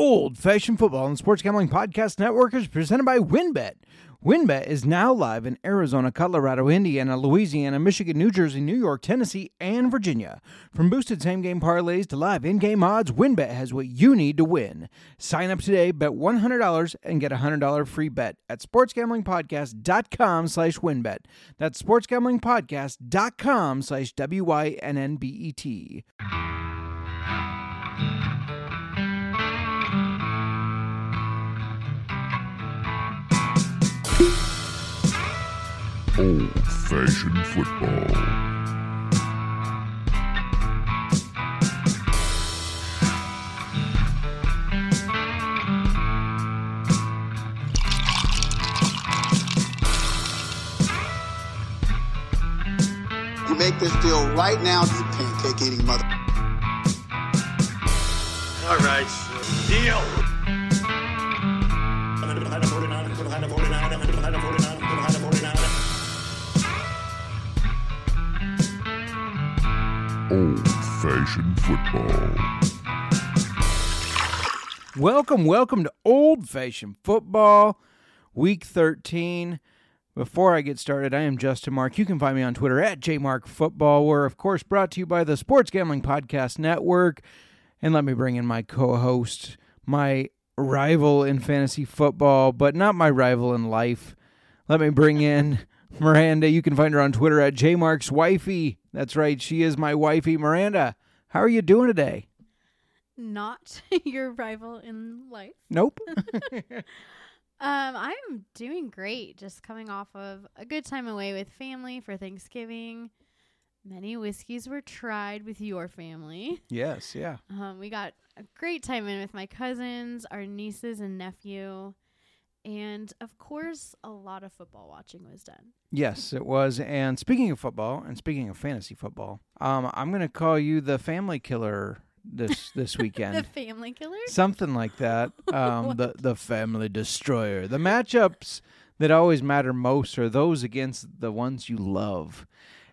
Old Fashioned Football and Sports Gambling Podcast Network is presented by WynnBET. WynnBET is now live in Arizona, Colorado, Indiana, Louisiana, Michigan, New Jersey, New York, Tennessee, and Virginia. From boosted same game parlays to live in game odds, WynnBET has what you need to win. Sign up today, bet $100 and get a $100 free bet at sportsgamblingpodcast.com slash wynnbet. That's sportsgamblingpodcast.com slash W-Y-N-N-B-E-T. Old fashioned football. You make this deal right now, you pancake eating mother. All right, deal. Old fashioned football. Welcome, welcome to Old Fashioned Football, Week 13. Before I get started, I am Justin Mark. You can find me on Twitter at JMarkFootball. We're, of course, brought to you by the Sports Gambling Podcast Network. And let me bring in my co host, my rival in fantasy football, but not my rival in life. Let me bring in Miranda. You can find her on Twitter at JMark's wifey. That's right, she is my wifey. Miranda, how are you doing today? not your rival in life. Nope. Um, I'm doing great. Just coming off of a good time away with family for Thanksgiving. Many whiskeys were tried with your family. yes, yeah. Um, we got a great time in with my cousins, our nieces and nephew, and of course, a lot of football watching was done. Yes, it was. And speaking of football, and speaking of fantasy football, um, I'm going to call you the family killer this this weekend. the family killer. Something like that. Um, the the family destroyer. The matchups that always matter most are those against the ones you love.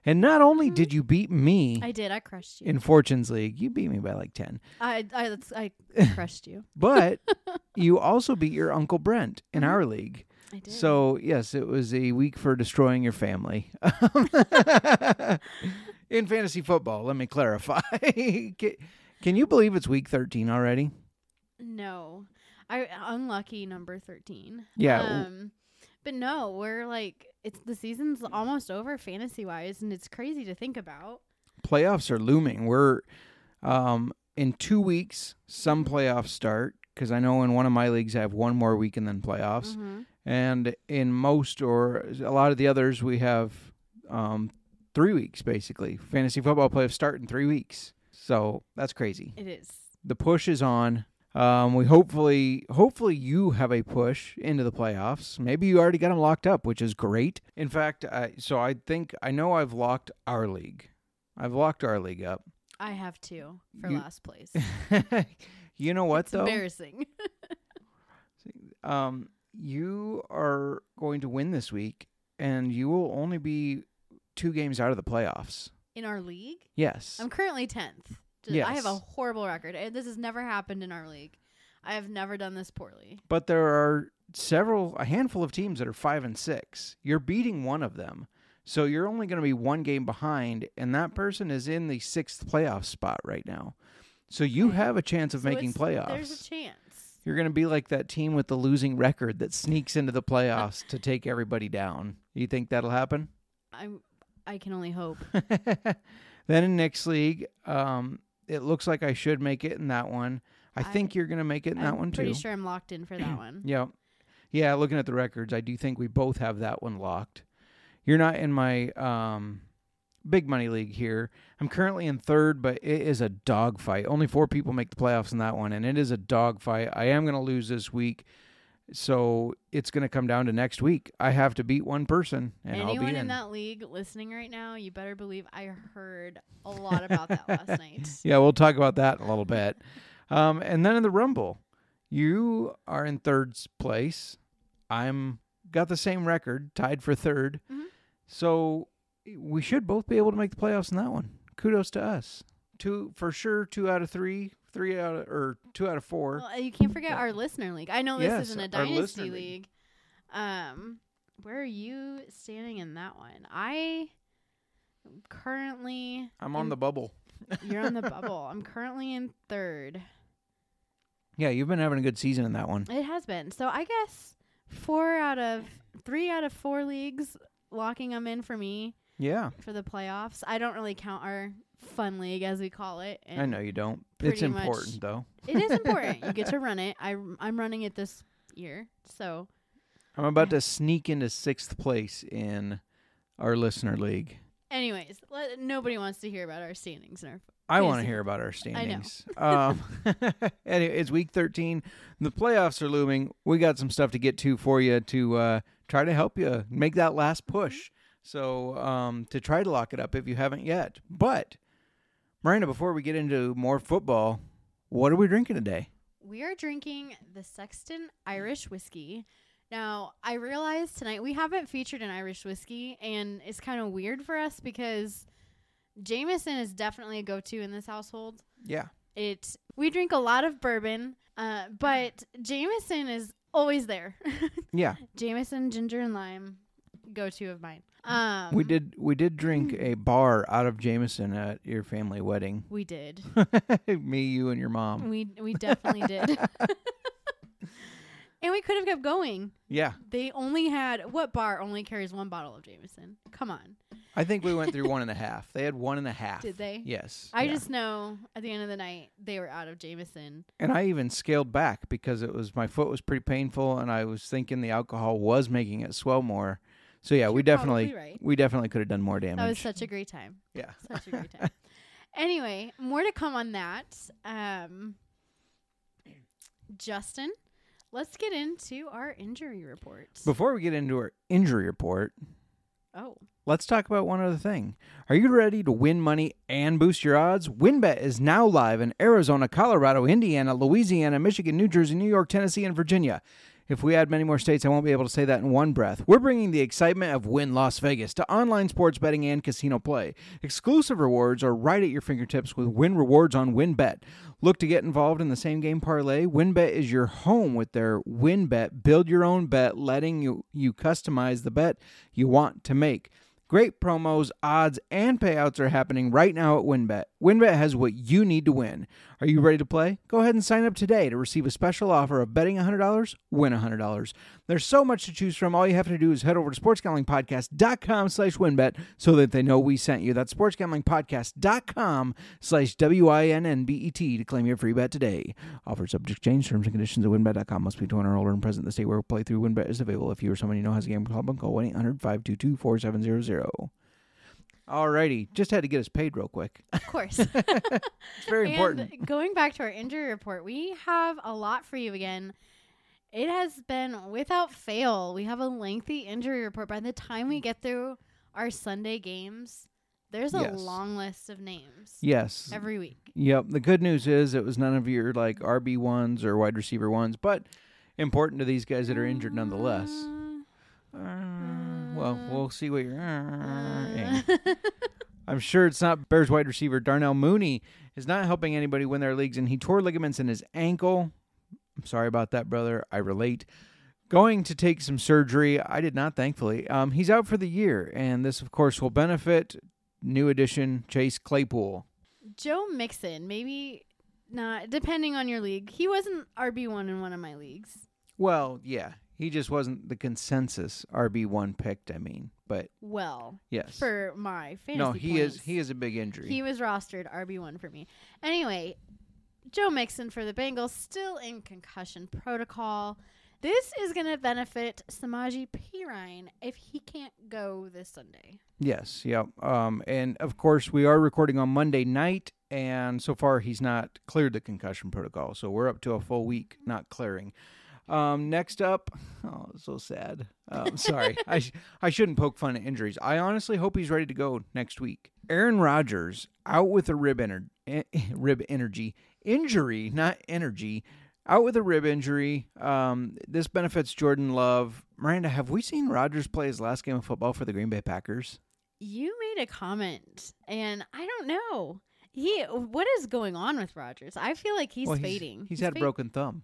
And not only did you beat me Mm-hmm. I did. I crushed you. in Fortune's League, you beat me by like ten, I I that's- I crushed you. but you also beat your uncle Brent in Mhm. our league. I did. So yes, it was a week for destroying your family. In fantasy football, let me clarify. can, can you believe it's week thirteen already? No. I unlucky number 13. Yeah, w- Um but no, we're like it's the season's almost over fantasy wise and it's crazy to think about. Playoffs are looming. We're um, in two weeks. Some playoffs start because I know in one of my leagues I have one more week and then playoffs, Mhm. and in most or a lot of the others we have um, three weeks basically. Fantasy football playoffs start in three weeks, so that's crazy. It is. the push is on. Um, we hopefully, hopefully you have a push into the playoffs. Maybe you already got them locked up, which is great. In fact, I, so I think I know I've locked our league. I've locked our league up. I have two for You- last place. you know what it's though? embarrassing. Um, you are going to win this week, and you will only be two games out of the playoffs. in our league, Yes. I'm currently 10th. Just- I have a horrible record. This has never happened in our league. I have never done this poorly. but there are several a handful of teams that are five and six you're beating one of them so you're only going to be one game behind and that person is in the sixth playoff spot right now so you have a chance of So making playoffs There's a chance. you're going to be like that team with the losing record that sneaks into the playoffs to take everybody down you think that'll happen I'm I can only hope. then in next league um, it looks like i should make it in that one i, I- think you're going to make it in that one too. I'm pretty sure I'm locked in for that one. Yeah. Yeah, looking at the records, I do think we both have that one locked. You're not in my um big money league here. I'm currently in third, but it is a dogfight. Only four people make the playoffs in that one, and it is a dogfight. I am gonna lose this week. So it's gonna come down to next week. I have to beat one person and I'll Anyone be in. in. that league listening right now, you better believe I heard a lot about that last night. yeah, we'll talk about that in a little bit. Um, and then in the Rumble, you are in third place. I'm got the same record, tied for 3rd Mhm. So we should both be able to make the playoffs in that one. Kudos to us. Two for sure. Two out of three. Three out of, or two out of four. Well, you can't forget our listener league. I know this Yes, isn't a our dynasty listener league. league. Um, where are you standing in that one? I currently I'm on the bubble. You're on the bubble. I'm currently in third. Yeah, you've been having a good season in that one. It has been. So I guess four out of three out of four leagues locking them in for me Yeah, for the playoffs. I don't really count our fun league as we call it. I know you don't. It's important though. It is important. you get to run it. I I'm running it this year. So I'm about to sneak into sixth place in our listener league. anyways, let, nobody wants to hear about our standings in our I want to hear about our know. standings. um, anyway, it's week 13. The playoffs are looming. We got some stuff to get to for you to uh, try to help you make that last push. So um, to try to lock it up if you haven't yet. But Miranda, before we get into more football, what are we drinking today? We are drinking the Sexton Irish whiskey. Now, I realize tonight we haven't featured an Irish whiskey, and it's kind of weird for us because Jameson is definitely a go to in this household. Yeah. It we drink a lot of bourbon, uh, but Jameson is always there. Yeah. Jameson, ginger, and lime, go to of mine. Um, We did we did drink a bar out of Jameson at your family wedding. We did. Me, you, and your mom. We we definitely did. and we could have kept going. Yeah. They only had what bar only carries one bottle of Jameson? Come on. I think we went through one and a half. They had one and a half. Did they? Yes. I yeah. just know at the end of the night they were out of Jameson. and I even scaled back because it was my foot was pretty painful, and I was thinking the alcohol was making it swell more. So yeah, we definitely right. we definitely could have done more damage. That was such a great time. yeah. Such a great time. anyway, more to come on that. Um, Justin, let's get into our injury report. Before we get into our injury report, oh, let's talk about one other thing. Are you ready to win money and boost your odds? WynnBET is now live in Arizona, Colorado, Indiana, Louisiana, Michigan, New Jersey, New York, Tennessee, and Virginia. If we add many more states, I won't be able to say that in one breath. We're bringing the excitement of Wynn Las Vegas to online sports betting and casino play. Exclusive rewards are right at your fingertips with Wynn Rewards on WynnBET. Look to get involved in the same game parlay? WynnBET is your home with their WynnBET Build Your Own Bet, letting you, you customize the bet you want to make. Great promos, odds, and payouts are happening right now at WynnBET. WynnBET has what you need to win. Are you ready to play? Go ahead and sign up today to receive a special offer of betting $100, win $100. There's so much to choose from. All you have to do is head over to sportsgamblingpodcast.com slash wynnbet so that they know we sent you. That's sportsgamblingpodcast.com slash W-I-N-N-B-E-T to claim your free bet today. Offer subject change. Terms and conditions at wynnbet.com. Must be 21 or older and present in the state where playthrough WynnBET is available. If you or someone you know has a gambling problem, call 1-800-522-4700. Alrighty. Just had to get us paid real quick. of course. It's very important. And going back to our injury report, we have a lot for you again. It has been without fail. We have a lengthy injury report. By the time we get through our Sunday games, there's a Yes. long list of names Yes. every week. Yep. The good news is it was none of your like RB ones or wide receiver ones, but important to these guys that are injured nonetheless. Uh, Uh, well, we'll see what you're. uh, I'm sure it's not Bears wide receiver Darnell Mooney is not helping anybody win their leagues, and he tore ligaments in his ankle. I'm sorry about that, brother. I relate. Going to take some surgery. I did not, thankfully. Um, he's out for the year, and this, of course, will benefit new addition Chase Claypool. Joe Mixon, maybe not, depending on your league. He wasn't RB1 in one of my leagues. Well, yeah, he just wasn't the consensus RB one picked. I mean, but Well, yes, for my fantasy no, he is he is a big injury. He was rostered RB1 for me. Anyway, Joe Mixon for the Bengals still in concussion protocol. This is going to benefit Samaje Perine if he can't go this Sunday. Yes, yep. Um, and of course, we are recording on Monday night, and so far he's not cleared the concussion protocol. So we're up to a full week not clearing. Um, next up, oh, so sad. Um, sorry, I sh- I shouldn't poke fun at injuries. I honestly hope he's ready to go next week. Aaron Rodgers out with a rib ener- eh, rib energy injury, not energy. Out with a rib injury. Um, this benefits Jordan Love. Miranda, have we seen Rodgers play his last game of football for the Green Bay Packers? You made a comment, and I don't know. He, what is going on with Rodgers? I feel like he's Well, fading. He's, had a broken thumb.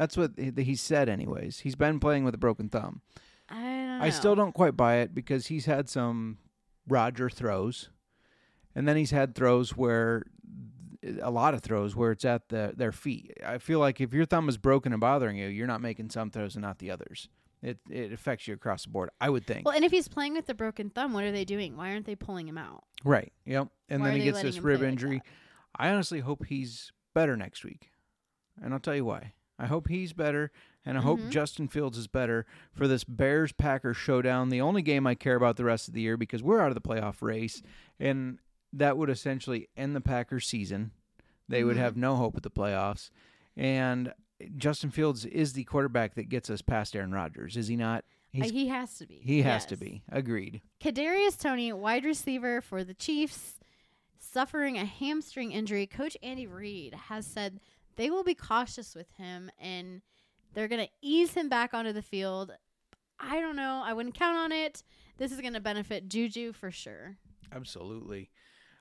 That's what he, said, anyways. He's been playing with a broken thumb. I don't know. I still don't quite buy it because he's had some Roger throws, and then he's had throws where a lot of throws where it's at the their feet. I feel like if your thumb is broken and bothering you, you're not making some throws and not the others. It it affects you across the board. I would think. Well, and if he's playing with the broken thumb, what are they doing? Why aren't they pulling him out? right. Yep. And Why then he gets this rib play like injury. I honestly hope he's better next week, and I'll tell you why. I hope he's better, and I hope Mhm. Justin Fields is better for this Bears Packers showdown. The only game I care about the rest of the year because we're out of the playoff race, and that would essentially end the Packers season. They would have no hope at the playoffs, and Justin Fields is the quarterback that gets us past Aaron Rodgers, is he not? Uh, He's, he has to be. he has to be. Agreed. Kadarius Toney, wide receiver for the Chiefs, suffering a hamstring injury. Coach Andy Reid has said they will be cautious with him and they're going to ease him back onto the field. I don't know. I wouldn't count on it. This is going to benefit Juju for sure. Absolutely.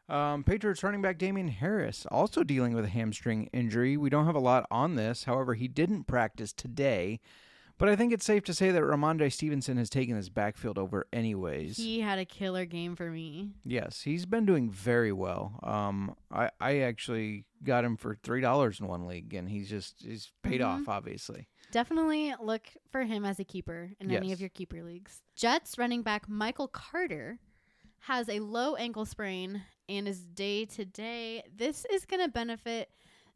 Um, Patriots running back Damien Harris also dealing with a hamstring injury. We don't have a lot on this. However, he didn't practice today. But I think it's safe to say that Rhamondre Stevenson has taken his backfield over anyways. He had a killer game for me. yes, he's been doing very well. Um, I, I actually got him for three dollars in one league, and he's just he's paid Mhm. off, obviously. Definitely look for him as a keeper in any of your keeper leagues. Jets running back Michael Carter has a low ankle sprain and is day to day. This is going to benefit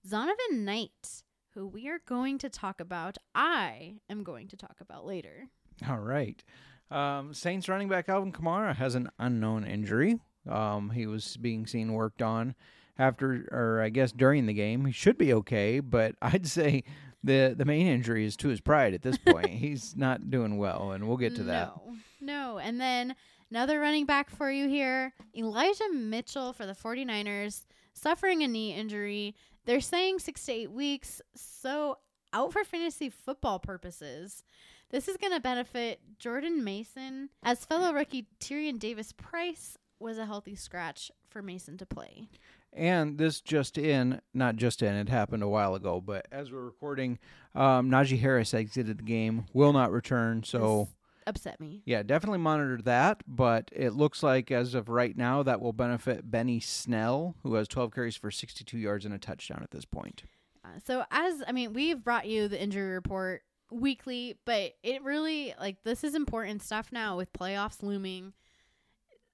Zonovan Knight, who we are going to talk about. I am going to talk about later. All right. Um, Saints running back Alvin Kamara has an unknown injury. Um, he was being seen worked on after, or I guess during the game. He should be okay, but I'd say the the main injury is to his pride at this point. He's not doing well, and we'll get to that. No, no. And then another running back for you here Elijah Mitchell for the 49ers, suffering a knee injury. They're saying six to eight weeks, so out for fantasy football purposes. This is going to benefit Jordan Mason, as fellow rookie Tyrion Davis Price was a healthy scratch for Mason to play. And this just in, not just in, it happened a while ago, but as we're recording, um, Najee Harris exited the game, will not return. So. This upset me. Yeah, definitely monitor that. But it looks like as of right now, that will benefit Benny Snell, who has 12 carries for 62 yards and a touchdown at this point. Uh, so as I mean, we've brought you the injury report weekly, but it really like this is important stuff now with playoffs looming.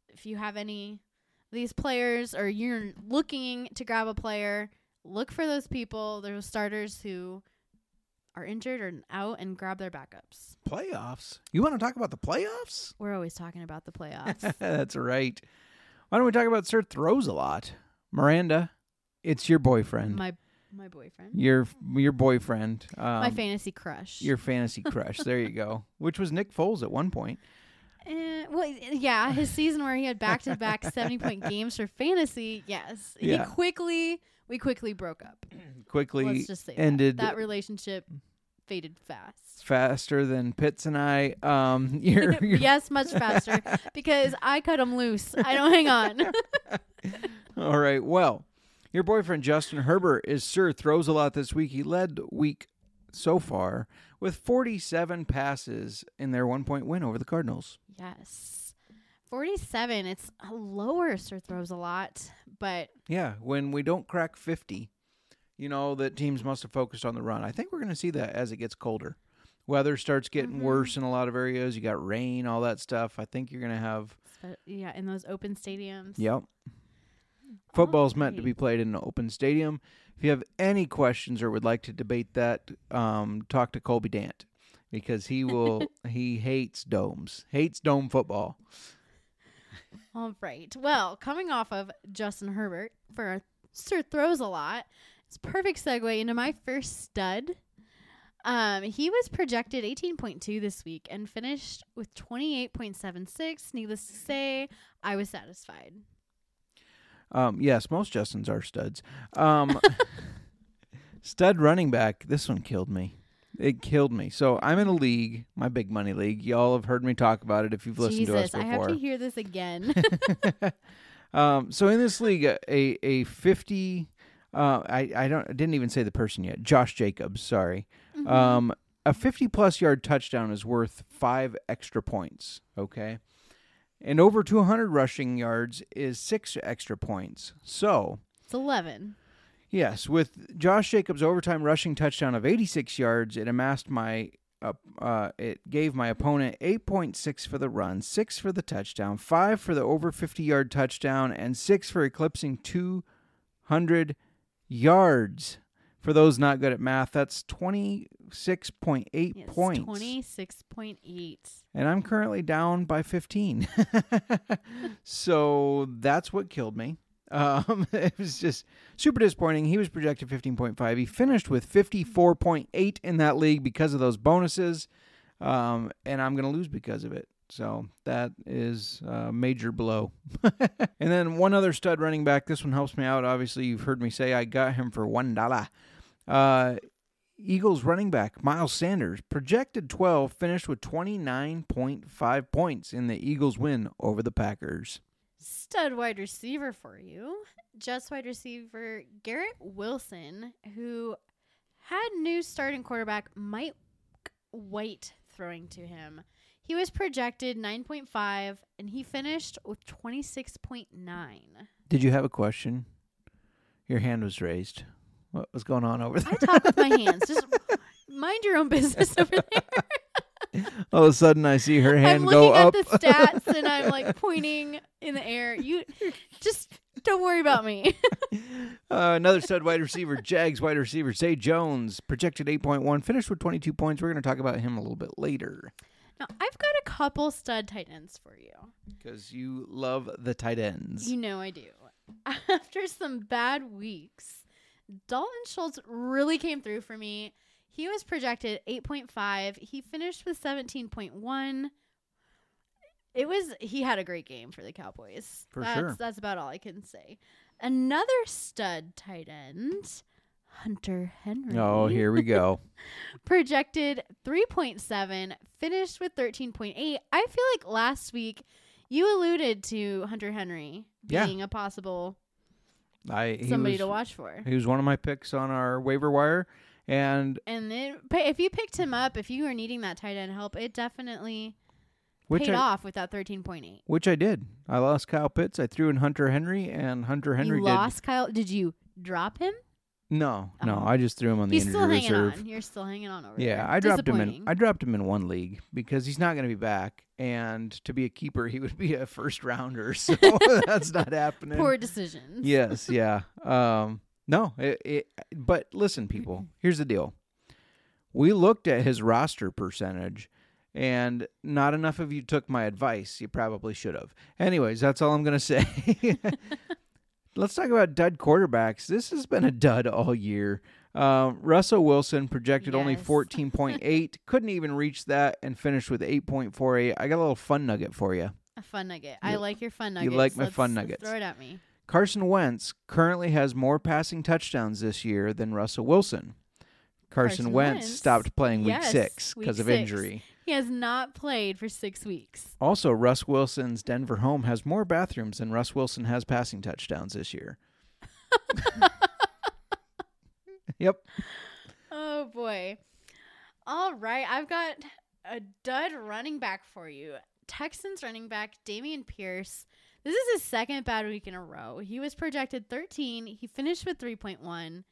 If you have any these players or you're looking to grab a player, look for those people, those starters who are injured or out and grab their backups. Playoffs? You want to talk about the playoffs? We're always talking about the playoffs. That's right. Why don't we talk about Sir Throws a lot? Miranda, it's your boyfriend. my my boyfriend. your your boyfriend. Um, my fantasy crush. Your fantasy crush. there you go. Which was Nick Foles at one point. Eh, well, yeah, his season where he had back to back seventy point games for fantasy. Yes, Yeah. he quickly we quickly broke up. Quickly Let's just say ended that relationship faded fast. faster than Pitts and I. Um, you're, you're yes, much faster because I cut him loose. I don't hang on. All right. Well, your boyfriend Justin Herbert is sure throws a lot this week. He led week so far with 47 passes in their one point win over the Cardinals. yes, forty seven. It's a lower Sir throws a lot, but Yeah, when we don't crack 50, you know that teams must have focused on the run. I think we're going to see that as it gets colder. Weather starts getting Mhm. worse in a lot of areas. You got rain, all that stuff. I think you're going to have. yeah, in those open stadiums. Yep. Football's meant to be played in an open stadium. If you have any questions or would like to debate that, um, talk to Colby Dant because he will. he hates domes, hates dome football. All right. Well, coming off of Justin Herbert for Sir throws a lot, it's a perfect segue into my first stud. Um, he was projected 18.2 this week and finished with 28.76. Needless to say, I was satisfied. Um, yes, most Justins are studs. Um, stud running back. This one killed me. It killed me. So I'm in a league, my big money league. Y'all have heard me talk about it if you've listened Jesus, to us before. I have to hear this again. Um, so in this league, a a, a fifty. Uh, I I don't I didn't even say the person yet. Josh Jacobs. Sorry. Um, a fifty plus yard touchdown is worth five extra points. Okay. And over 200 rushing yards is six extra points. So, It's 11. Yes, with Josh Jacobs' overtime rushing touchdown of 86 yards, it amassed my uh, uh, it gave my opponent 8.6 for the run, 6 for the touchdown, 5 for the over 50 yard touchdown, and 6 for eclipsing 200 yards. For those not good at math, that's 26.8 Yes, points. 26.8. And I'm currently down by 15. so that's what killed me. Um, it was just super disappointing. He was projected 15.5. He finished with 54.8 in that league because of those bonuses. Um, and I'm going to lose because of it. So that is a major blow. and then one other stud running back. This one helps me out. Obviously, you've heard me say I got him for $1. Uh, Eagles running back Miles Sanders, projected 12, finished with 29.5 points in the Eagles win over the Packers. Stud wide receiver for you. Just wide receiver Garrett Wilson, who had new starting quarterback Mike White throwing to him. He was projected 9.5 and he finished with 26.9. Did you have a question? Your hand was raised. What was going on over there? I talk with my hands. Just mind your own business over there. All of a sudden, I see her hand I'm go looking up. at the stats and I'm like pointing in the air. You just don't worry about me. Uh, another stud wide receiver, Jags wide receiver, Zay Jones, projected 8.1, finished with 22 points. We're going to talk about him a little bit later now, I've got a couple stud tight ends for you. because you love the tight ends. You know I do. After some bad weeks, Dalton Schultz really came through for me. He was projected 8.5. He finished with 17.1. It was he had a great game for the Cowboys. For that's, sure. That's about all I can say. Another stud tight end, Hunter Henry. Oh, here we go. projected 3.7, finished with 13.8. I feel like last week you alluded to Hunter Henry Yeah. being a possible I somebody was, to watch for. He was one of my picks on our waiver wire, and And but if you picked him up, if you were needing that tight end help, it definitely which paid I, off with that 13.8. which I did. I lost Kyle Pitts. I threw in Hunter Henry, and Hunter Henry you did. lost Kyle. Did you drop him? No, no, Oh. I just threw him on the He's still hanging reserve. on. You're still hanging on over Yeah, there. I dropped him in. I dropped him in one league because he's not going to be back, and to be a keeper, he would be a first rounder. So that's not happening. Poor decisions. yes, yeah. Um, no, it, it, but listen, people. Here's the deal. We looked at his roster percentage, and not enough of you took my advice. You probably should have. Anyways, that's all I'm going to say. Let's talk about dud quarterbacks. This has been a dud all year. Um, Russell Wilson projected only 14.8, couldn't even reach that, and finished with 8.48. I got a little fun nugget for you. A fun nugget. I like your fun you like my Let's fun nuggets. Throw it at me. Carson Wentz currently has more passing touchdowns this year than Russell Wilson. Carson, Carson Wentz, Wentz. stopped playing week Yes, six because of injury. He has not played for six weeks. Also, Russ Wilson's Denver home has more bathrooms than Russ Wilson has passing touchdowns this year. yep. Oh boy. All right, I've got a dud running back for you. Texans running back Dameon Pierce. This is his second bad week in a row. He was projected 13. He finished with 3.1.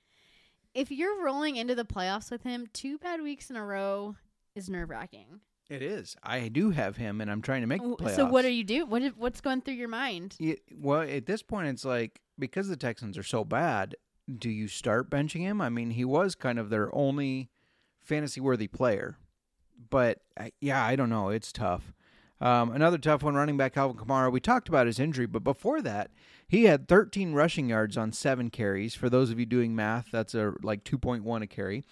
If you're rolling into the playoffs with him, two bad weeks in a row is nerve wracking. It is. I do have him, and I'm trying to make the playoffs. So what are you do? What is, what's going through your mind? Yeah, well, at this point, it's like because the Texans are so bad, do you start benching him? I mean, he was kind of their only fantasy worthy player, but I, yeah, I don't know. It's tough. Um, another tough one, running back Alvin Kamara. We talked about his injury, but before that, he had 13 rushing yards on seven carries. For those of you doing math, that's a like 2.1 a carry.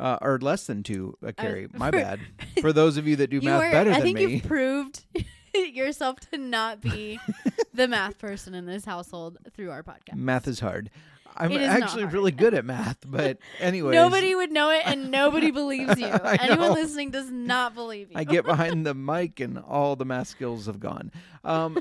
Uh, or less than two a carry. My bad. For those of you that do You math are- better I than me, I think you've proved yourself to not be the math person in this household through our podcast. math is hard. I'm is actually really good at math, but anyway, Nobody would know it, and nobody believes you. Anyone listening does not believe you. I get behind the mic and all the math skills have gone. Um,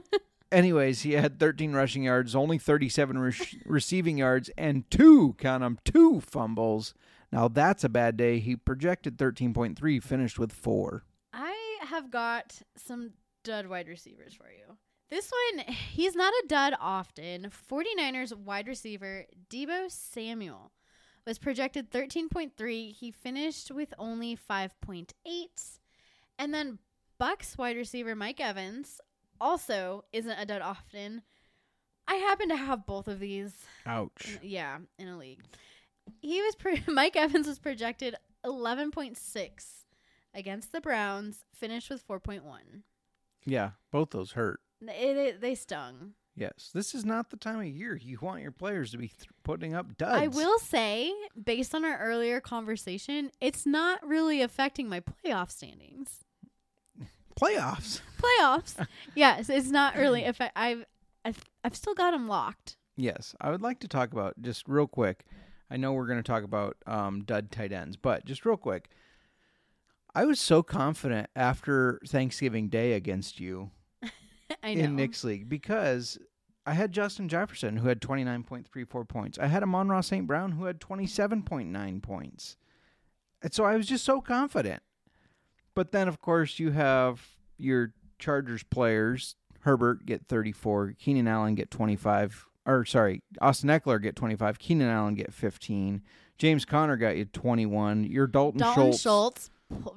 anyways, he had 13 rushing yards, only 37 re- receiving yards, and two, count them two fumbles. Now that's a bad day. He projected 13.3, finished with four. I have got some dud wide receivers for you. This one, he's not a dud often. 49ers wide receiver Deebo Samuel was projected 13.3. He finished with only 5.8. And then Bucs wide receiver Mike Evans also isn't a dud often. I happen to have both of these. Ouch. in- yeah, in a league. He was pro- Mike Evans was projected 11.6 against the Browns, finished with 4.1. Yeah, both those hurt. It, it, they stung. Yes, this is not the time of year you want your players to be th- putting up duds. I will say, based on our earlier conversation, it's not really affecting my playoff standings. playoffs. Playoffs, yes, it's not really affect. I've, I've I've still got them locked. Yes, I would like to talk about just real quick. I know we're going to talk about um, dud tight ends, but just real quick, I was so confident after Thanksgiving Day against you in Nick's league because I had Justin Jefferson who had twenty nine point three four points. I had Amon-Ra St. Brown who had twenty seven point nine points, and so I was just so confident. But then, of course, you have your Chargers players. Herbert get 34, Keenan Allen get 25, or sorry, Austin Ekeler get 25, Keenan Allen get 15, James Conner got you 21, your Dalton, Dalton Schultz, Schultz,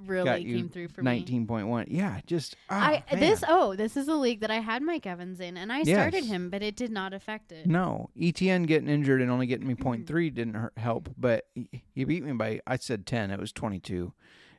really came through for me. 19.1. Yeah, just ah, I man. this oh this is a league that I had Mike Evans in and I started Yes. him but it did not affect it. No, ETN getting injured and only getting me Mm-hmm. point three didn't hurt, help, but you beat me by I said 10, it was 22.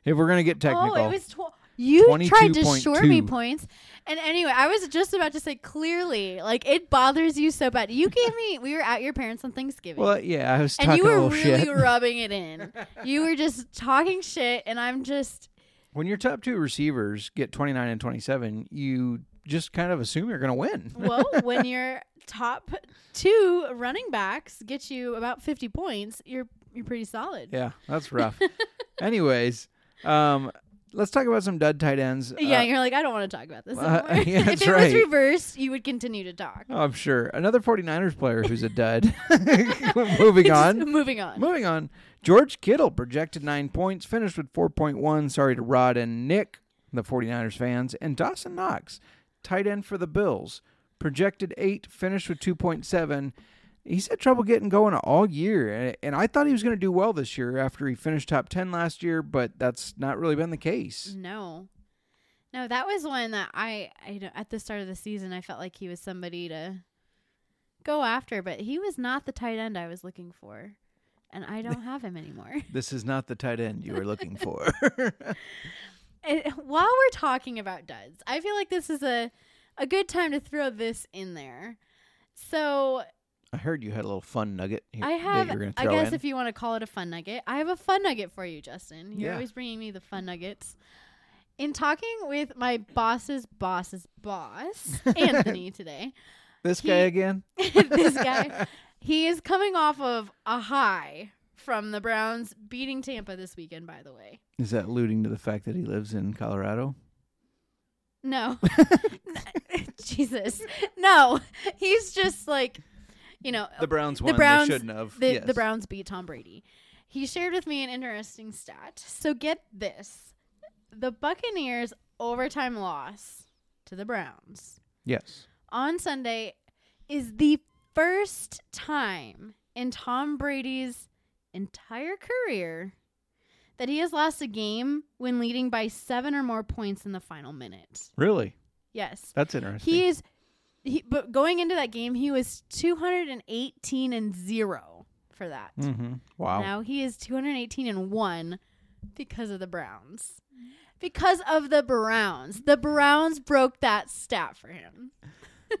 If we're going to get technical. Oh, it was tw- you tried to short me points. And anyway, I was just about to say clearly, like it bothers you so bad. You gave me we were at your parents on Thanksgiving. well, yeah, I was and you were really shit. rubbing it in. You were just talking shit and I'm just When your top two receivers get 29 and 27, you just kind of assume you're going to win. well, when your top two running backs get you about 50 points, you're you're pretty solid. Yeah, that's rough. Anyways, um, let's talk about some dud tight ends. Yeah, Uh, you're like, I don't want to talk about this uh, anymore. yeah, if it was reversed, you would continue to talk. oh, I'm sure. Another 49ers player who's a dud. Moving on. Moving on. Moving on. George Kittle projected nine points, finished with 4.1. Sorry to Rod and Nick, the 49ers fans. And Dawson Knox, tight end for the Bills, projected eight, finished with 2.7. He's had trouble getting going all year. and- And I thought he was going to do well this year after he finished top 10 last year, but that's not really been the case. No. No, that was one that I, I at the start of the season I felt like he was somebody to go after, but he was not the tight end I was looking for. And I don't have him anymore. This is not the tight end you were looking for. And while we're talking about duds, I feel like this is a a good time to throw this in there. So I heard you had a little fun nugget here I have, that you were going I guess in. if you want to call it a fun nugget, I have a fun nugget for you, Justin. You're Yeah. always bringing me the fun nuggets. In talking with my boss's boss's boss, Anthony, today, this he- guy again? this guy, he is coming off of a high from the Browns beating Tampa this weekend, by the way. Is that alluding to the fact that he lives in Colorado? No. Jesus. No. He's just like, you know, The Browns the won. Browns- they shouldn't have. the, yes. the Browns beat Tom Brady. He shared with me an interesting stat. So get this. The Buccaneers overtime loss to the Browns Yes. on Sunday is the first time in Tom Brady's entire career that he has lost a game when leading by 7 or more points in the final minute. Really? Yes. That's interesting. He is he but going into that game he was 218 and 0 for that. mm-hmm. Wow. Now he is 218 and 1 because of the Browns. Because of the Browns. The Browns broke that stat for him.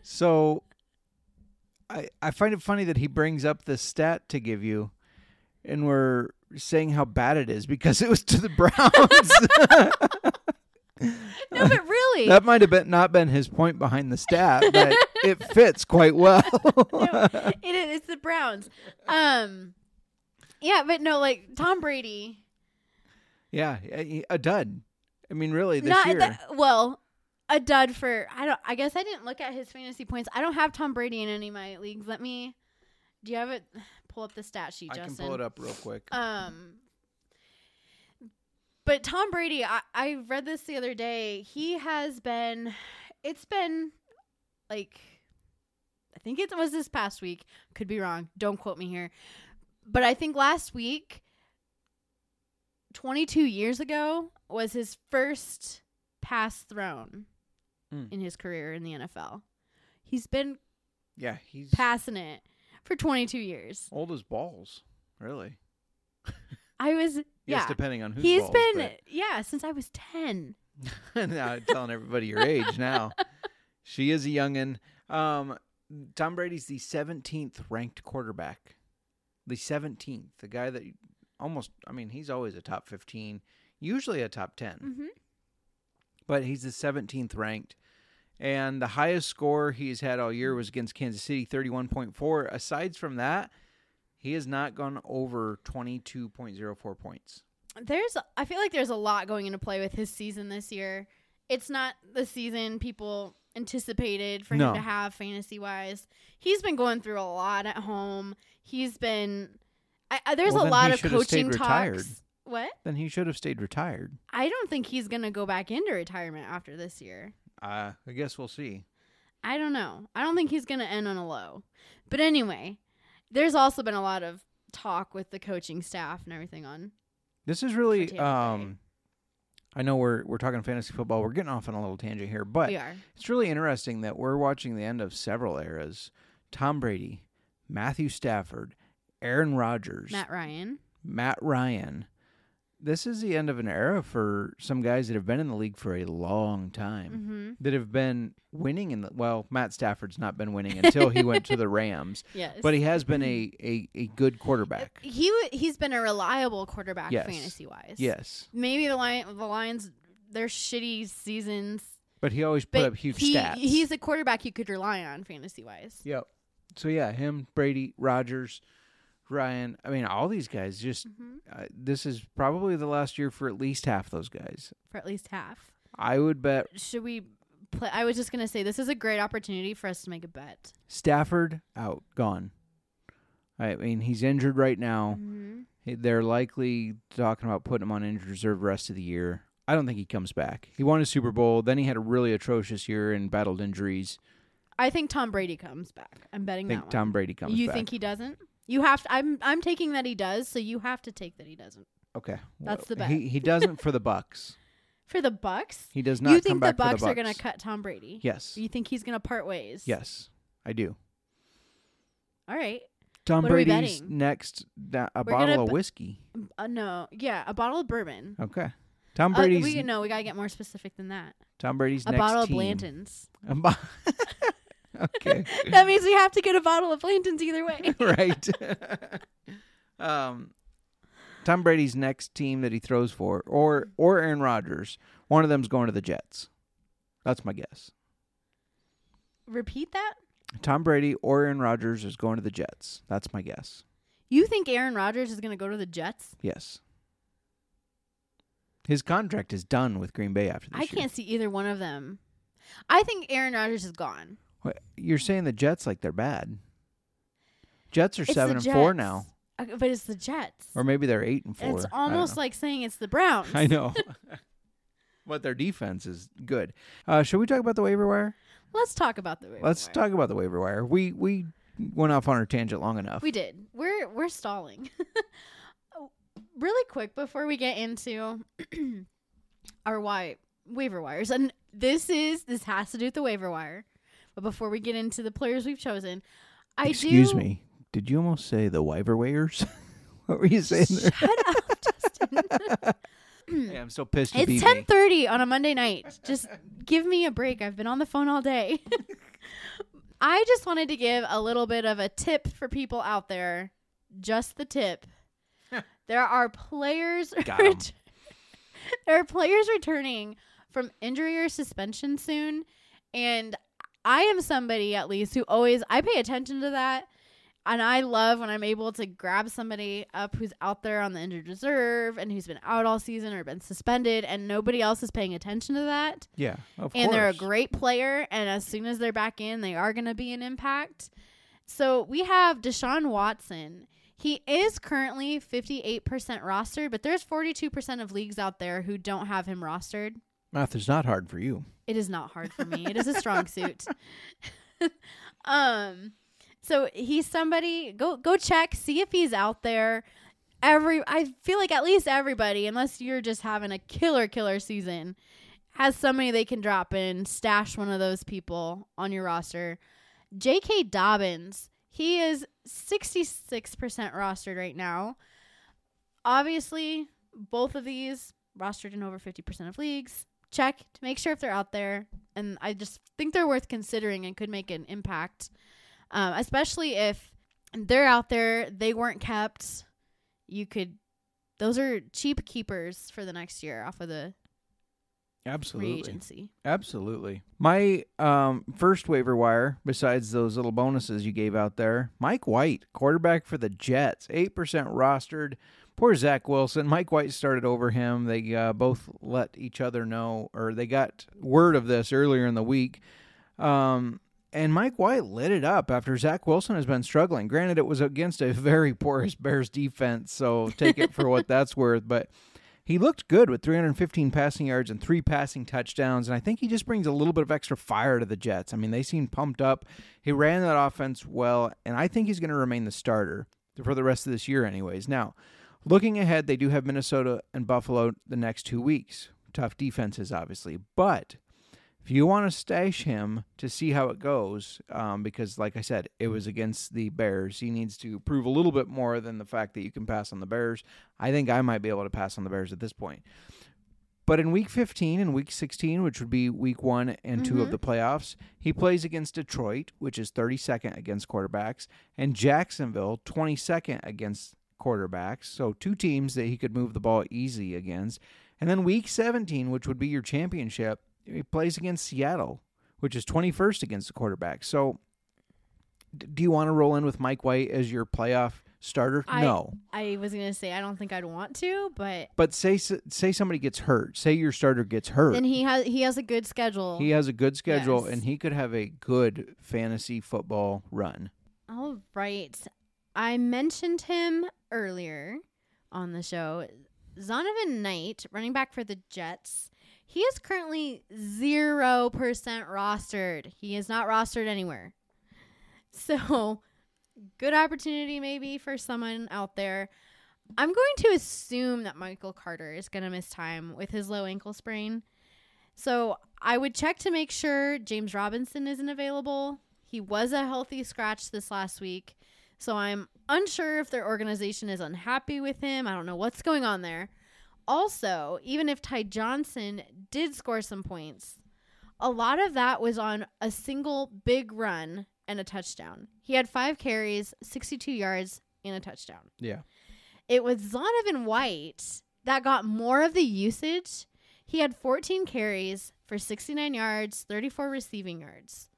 So I I find it funny that he brings up the stat to give you and we're saying how bad it is because it was to the Browns. No, but really. that might have been not been his point behind the stat, but it fits quite well. no, it is it's the Browns. Um Yeah, but no like Tom Brady yeah, a dud. I mean, really, this not year. that, well a dud for I don't I guess I didn't look at his fantasy points. I don't have Tom Brady in any of my leagues. Let me do you have it pull up the stat sheet, I Justin? can pull it up real quick. Um but Tom Brady, I, I read this the other day. He has been it's been like I think it was this past week. Could be wrong. Don't quote me here. But I think last week 22 years ago was his first pass thrown Mm. in his career in the NFL. He's been yeah, he's passing it for 22 years. old as balls. Really? I was Yes, yeah. depending on who's He's balls, been yeah, since I was 10. but- now telling everybody your age now. She is a youngin. Um, Tom Brady's the 17th ranked quarterback. The 17th, the guy that almost, I mean, he's always a top 15, usually a top 10, Mhm. but he's the 17th ranked. And the highest score he's had all year was against Kansas City, 31.4. Aside from that, he has not gone over 22.04 points. There's I feel like there's a lot going into play with his season this year. It's not the season people anticipated for No. him to have fantasy wise. He's been going through a lot at home. He's been I, I, there's Well, a lot of should have stayed coaching retired. talks. What? Then he should have stayed retired. I don't think he's going to go back into retirement after this year. Uh, I guess we'll see. I don't know. I don't think he's going to end on a low. But anyway, there's also been a lot of talk with the coaching staff and everything on. This is really um I know we're we're talking fantasy football. We're getting off on a little tangent here, but we are. it's really interesting that we're watching the end of several eras. Tom Brady, Matthew Stafford, Aaron Rodgers, Matt Ryan. Matt Ryan. This is the end of an era for some guys that have been in the league for a long time. Mm-hmm. That have been winning in the well, Matt Stafford's not been winning until he went to the Rams, Yes. but he has been a, a, a good quarterback. he he's been a reliable quarterback Yes. fantasy wise. Yes. Maybe the Lion the Lions their shitty seasons, But he always put up huge he, stats. he's a quarterback you could rely on fantasy wise. Yep. So yeah, him, Brady, Rodgers, Ryan. I mean, all these guys. Just Mm-hmm. uh, this is probably the last year for at least half those guys. For at least half. I would bet Should we play? I was just gonna say this is a great opportunity for us to make a bet. Stafford out, gone. I mean, he's injured right now. Mm-hmm. They're likely talking about putting him on injured reserve the rest of the year. I don't think he comes back. He won a Super Bowl, then he had a really atrocious year and battled injuries. I think Tom Brady comes back. I'm betting I think that Tom. Brady comes back. you back. think he doesn't? You have to. I'm I'm taking that he does. So you have to take that he doesn't. okay, That's the bet. He he doesn't for the Bucs. For the Bucs, He does not you think the Bucs, the are gonna cut Tom Brady? Yes. You think he's gonna part ways? Yes, I do. All right. Tom What Brady's next da- a We're bottle of b- whiskey. Uh, no. Yeah, a bottle of bourbon. Okay. Tom Uh, Brady's we no, we gotta get more specific than that. Tom Brady's next. A next bottle team. of Blanton's. A bo- okay. that means we have to get a bottle of Blanton's either way. right. um, Tom Brady's next team that he throws for, or or Aaron Rodgers, one of them's going to the Jets. That's my guess. Repeat that. Tom Brady or Aaron Rodgers is going to the Jets. That's my guess. You think Aaron Rodgers is gonna go to the Jets? Yes. His contract is done with Green Bay after this I year. can't see either one of them. I think Aaron Rodgers is gone. You're saying the Jets like they're bad. Jets are It's seven and four Jets. now, Uh, But it's the Jets. or maybe they're eight and four. it's I don't almost know. like saying it's the Browns. I know. but their defense is good. Uh, should we talk about the waiver wire? Let's talk about the waiver Let's wire. talk about the waiver wire. We we went off on our tangent long enough. We did. We're we're stalling. Oh, really quick before we get into our why waiver wires, and this is this has to do with the waiver wire. But before we get into the players we've chosen, I Excuse do. me. Did you almost say the waiver wires? what were you saying there? Shut up, Justin. yeah, I'm so pissed. It's beat ten me. thirty on a Monday night. Just give me a break. I've been on the phone all day. I just wanted to give a little bit of a tip for people out there. Just the tip. there are players. Got 'em. there are players returning from injury or suspension soon, and I am somebody at least who always I pay attention to that. and I love when I'm able to grab somebody up who's out there on the injured reserve and who's been out all season or been suspended, and nobody else is paying attention to that. Yeah, of course. and course. they're a great player, and as soon as they're back in, they are going to be an impact. So we have Deshaun Watson. He is currently 58% rostered, but there's 42% of leagues out there who don't have him rostered. Math is not hard for you. It is not hard for me. it is a strong suit. um so he's somebody go go check, see if he's out there. Every I feel like at least everybody, unless you're just having a killer killer season, has somebody they can drop in, stash one of those people on your roster. J.K. Dobbins, he is 66% rostered right now. Obviously, both of these rostered in over 50% of leagues. Check to make sure if they're out there. And I just think they're worth considering and could make an impact, um, especially if they're out there, they weren't kept. You could, those are cheap keepers for the next year off of the free Absolutely. agency. Absolutely. My um, first waiver wire, besides those little bonuses you gave out there, Mike White, quarterback for the Jets, 8% rostered. Poor Zach Wilson. Mike White started over him. They uh, both let each other know, or they got word of this earlier in the week. Um, and Mike White lit it up after Zach Wilson has been struggling. Granted, it was against a very porous Bears defense, so take it for what that's worth. But he looked good with 315 passing yards and three passing touchdowns, and I think he just brings a little bit of extra fire to the Jets. I mean, they seem pumped up. He ran that offense well, and I think he's going to remain the starter for the rest of this year, anyways. Now, looking ahead, they do have Minnesota and Buffalo the next two weeks. Tough defenses, obviously, but if you want to stash him to see how it goes, um, because like I said, it was against the Bears, he needs to prove a little bit more than the fact that you can pass on the Bears. I think I might be able to pass on the Bears at this point. But in week 15 and week 16, which would be week one and two of the playoffs, he plays against Detroit, which is 32nd against quarterbacks, and Jacksonville, 22nd against quarterbacks. So two teams that he could move the ball easy against. And then week 17, which would be your championship, he plays against Seattle, which is 21st against the quarterback. So do you want to roll in with Mike White as your playoff starter? I, no. I was going to say, I don't think I'd want to, but But say say somebody gets hurt. Say your starter gets hurt. then he has he has a good schedule. He has a good schedule Yes. and he could have a good fantasy football run. All right. I mentioned him earlier on the show. Zonovan Knight, running back for the Jets. He is currently 0% rostered. He is not rostered anywhere. So, good opportunity maybe for someone out there. I'm going to assume that Michael Carter is going to miss time with his low ankle sprain. So, I would check to make sure James Robinson isn't available. He was a healthy scratch this last week. So I'm unsure if their organization is unhappy with him. I don't know what's going on there. Also, even if Ty Johnson did score some points, a lot of that was on a single big run and a touchdown. He had five carries, 62 yards, and a touchdown. Yeah. It was Zonovan White that got more of the usage. He had 14 carries for 69 yards, 34 receiving yards.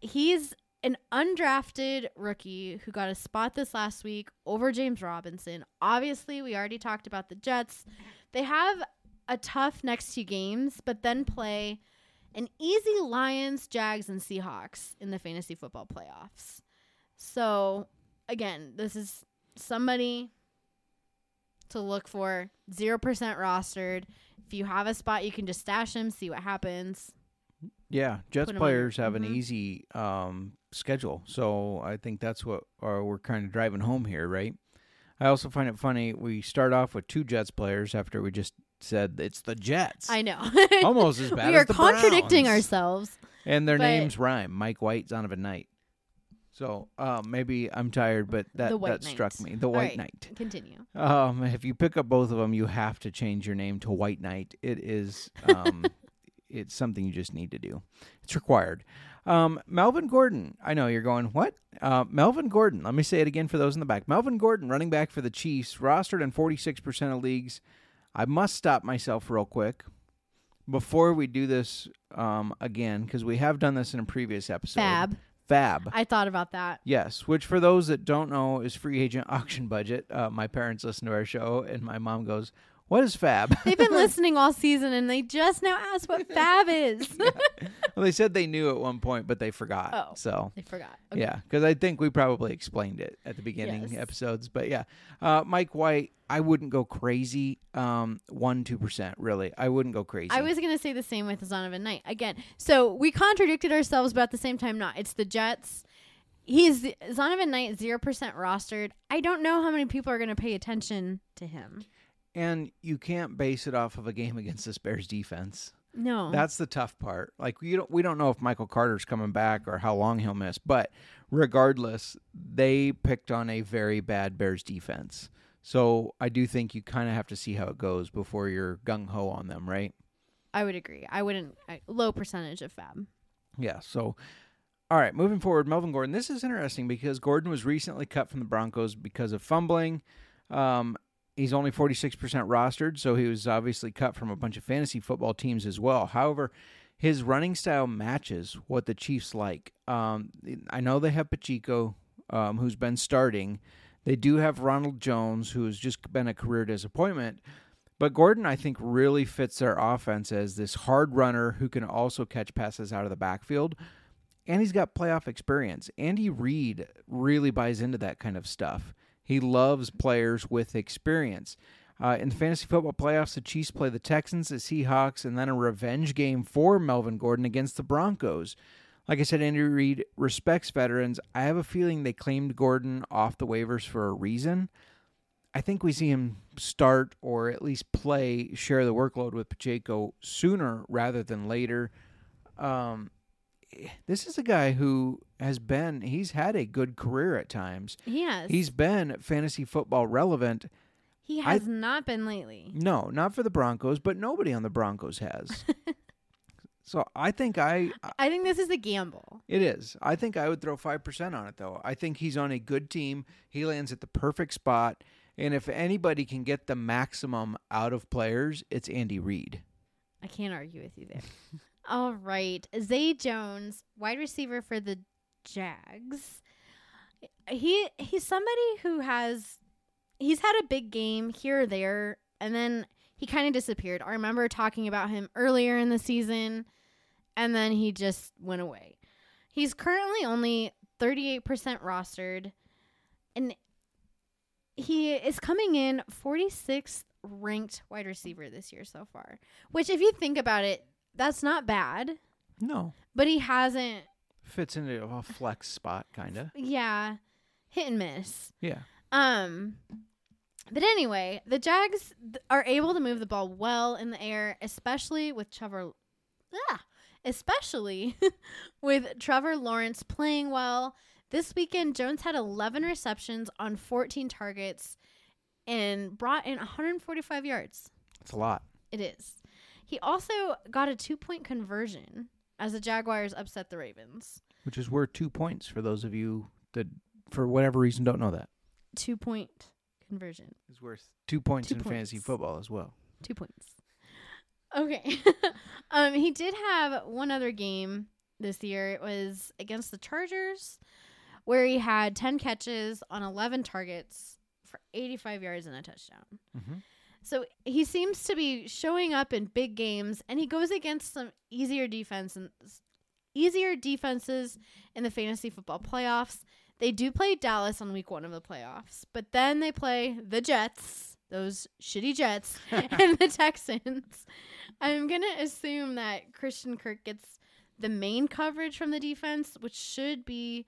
He's an undrafted rookie who got a spot this last week over James Robinson. Obviously, we already talked about the Jets. They have a tough next two games, but then play an easy Lions, Jags, and Seahawks in the fantasy football playoffs. So, again, this is somebody to look for. 0% rostered. If you have a spot, you can just stash him, see what happens. Yeah, Jets Put 'em on your- players have an mhm. easy um, schedule, so I think that's what or we're kind of driving home here, right? I also find it funny we start off with two Jets players after we just said it's the Jets, I know. almost as bad we are contradicting Browns. ourselves. and their but- names rhyme. Mike White, Zonovan Knight. So uh, maybe I'm tired, but that that struck me. The All White right. Knight. Continue. Um, if you pick up both of them, you have to change your name to White Knight. It is, um, it's something you just need to do. It's required. Um, Melvin Gordon. I know you're going what? Uh, Melvin Gordon. Let me say it again for those in the back. Melvin Gordon, running back for the Chiefs, rostered in 46% of leagues. I must stop myself real quick before we do this um, again because we have done this in a previous episode. Fab. Fab. I thought about that. Yes, which for those that don't know is free agent auction budget. Uh, my parents listen to our show, and my mom goes, "What is Fab?" They've been listening all season and they just now asked what Fab is. well, they said they knew at one point, but they forgot. Oh. So they forgot. Okay. yeah, because I think we probably explained it at the beginning Yes. episodes. But yeah, uh, Mike White, I wouldn't go crazy. Um, one two percent, really. I wouldn't go crazy. I was going to say the same with Zonovan Knight. Again, so we contradicted ourselves, but at the same time, not. It's the Jets. He's Zonovan Knight, 0% rostered. I don't know how many people are going to pay attention to him. And you can't base it off of a game against this Bears defense. No. That's the tough part. Like we don't we don't know if Michael Carter's coming back or how long he'll miss, but regardless, they picked on a very bad Bears defense. So I do think you kind of have to see how it goes before you're gung ho on them, right? I would agree. I wouldn't, I, low percentage of Fab. Yeah. So, all right, moving forward, Melvin Gordon. This is interesting because Gordon was recently cut from the Broncos because of fumbling. Um, he's only 46% rostered, so he was obviously cut from a bunch of fantasy football teams as well. However, his running style matches what the Chiefs like. Um, I know they have Pacheco, um, who's been starting. They do have Ronald Jones, who has just been a career disappointment. But Gordon, I think, really fits their offense as this hard runner who can also catch passes out of the backfield. And he's got playoff experience. Andy Reid really buys into that kind of stuff. He loves players with experience. Uh, in the fantasy football playoffs, the Chiefs play the Texans, the Seahawks, and then a revenge game for Melvin Gordon against the Broncos. Like I said, Andy Reid respects veterans. I have a feeling they claimed Gordon off the waivers for a reason. I think we see him start or at least play, share the workload with Pacheco sooner rather than later. Um, this is a guy who has been, he's had a good career at times. He has. He's been fantasy football relevant. he I- has not been lately. No, not for the Broncos, but nobody on the Broncos has. so I think I, I think this is a gamble. it is. I think I would throw 5% on it, though. I think he's on a good team. He lands at the perfect spot. And if anybody can get the maximum out of players, it's Andy Reid. I can't argue with you there. All right. Zay Jones, wide receiver for the Jags. He he's somebody who has he's had a big game here or there and then he kind of disappeared. I remember talking about him earlier in the season and then he just went away. He's currently only 38% rostered and he is coming in 46th ranked wide receiver this year so far. Which, if you think about it, that's not bad. No. But he hasn't, Fits into a flex spot, kind of. yeah, hit and miss. Yeah. Um, but anyway, the Jags th- are able to move the ball well in the air, especially with Trevor. Ah, especially with Trevor Lawrence playing well. This weekend, Jones had 11 receptions on 14 targets and brought in 145 yards. It's a lot. It is. He also got a two point conversion as the Jaguars upset the Ravens. Which is worth two points for those of you that, for whatever reason, don't know that. Two point conversion. is worth two points Two in fantasy football as well. Two points. Okay. um, he did have one other game this year. It was against the Chargers, where he had 10 catches on 11 targets for 85 yards and a touchdown. Mhm. So he seems to be showing up in big games, and he goes against some easier defense and easier defenses in the fantasy football playoffs. They do play Dallas on week one of the playoffs, but then they play the Jets, those shitty Jets, and the Texans. I'm going to assume that Christian Kirk gets the main coverage from the defense, which should be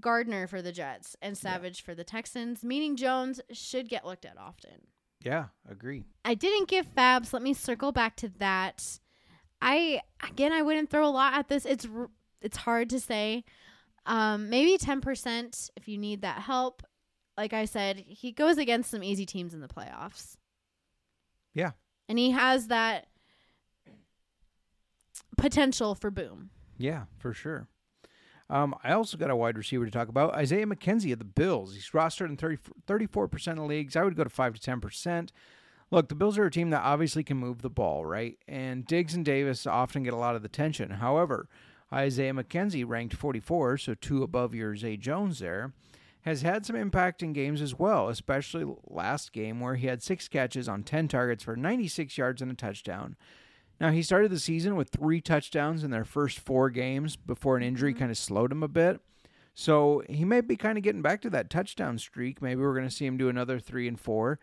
Gardner for the Jets and Savage for the Texans, meaning Jones should get looked at often. Yeah, agree. I didn't give Fabs. Let me circle back to that. I again, I wouldn't throw a lot at this. It's it's hard to say. Um, maybe ten percent if you need that help. Like I said, he goes against some easy teams in the playoffs. Yeah. and he has that potential for boom. Yeah, for sure. Um, I also got a wide receiver to talk about Isaiah McKenzie of the Bills. He's rostered in 30, 34% of leagues. I would go to 5 to 10%. Look, the Bills are a team that obviously can move the ball, right? And Diggs and Davis often get a lot of the attention. However, Isaiah McKenzie, ranked 44, so two above your Zay Jones there, has had some impact in games as well, especially last game where he had six catches on 10 targets for 96 yards and a touchdown. Now, he started the season with three touchdowns in their first four games before an injury mm-hmm. kind of slowed him a bit. So he may be kind of getting back to that touchdown streak. Maybe we're going to see him do another three and four.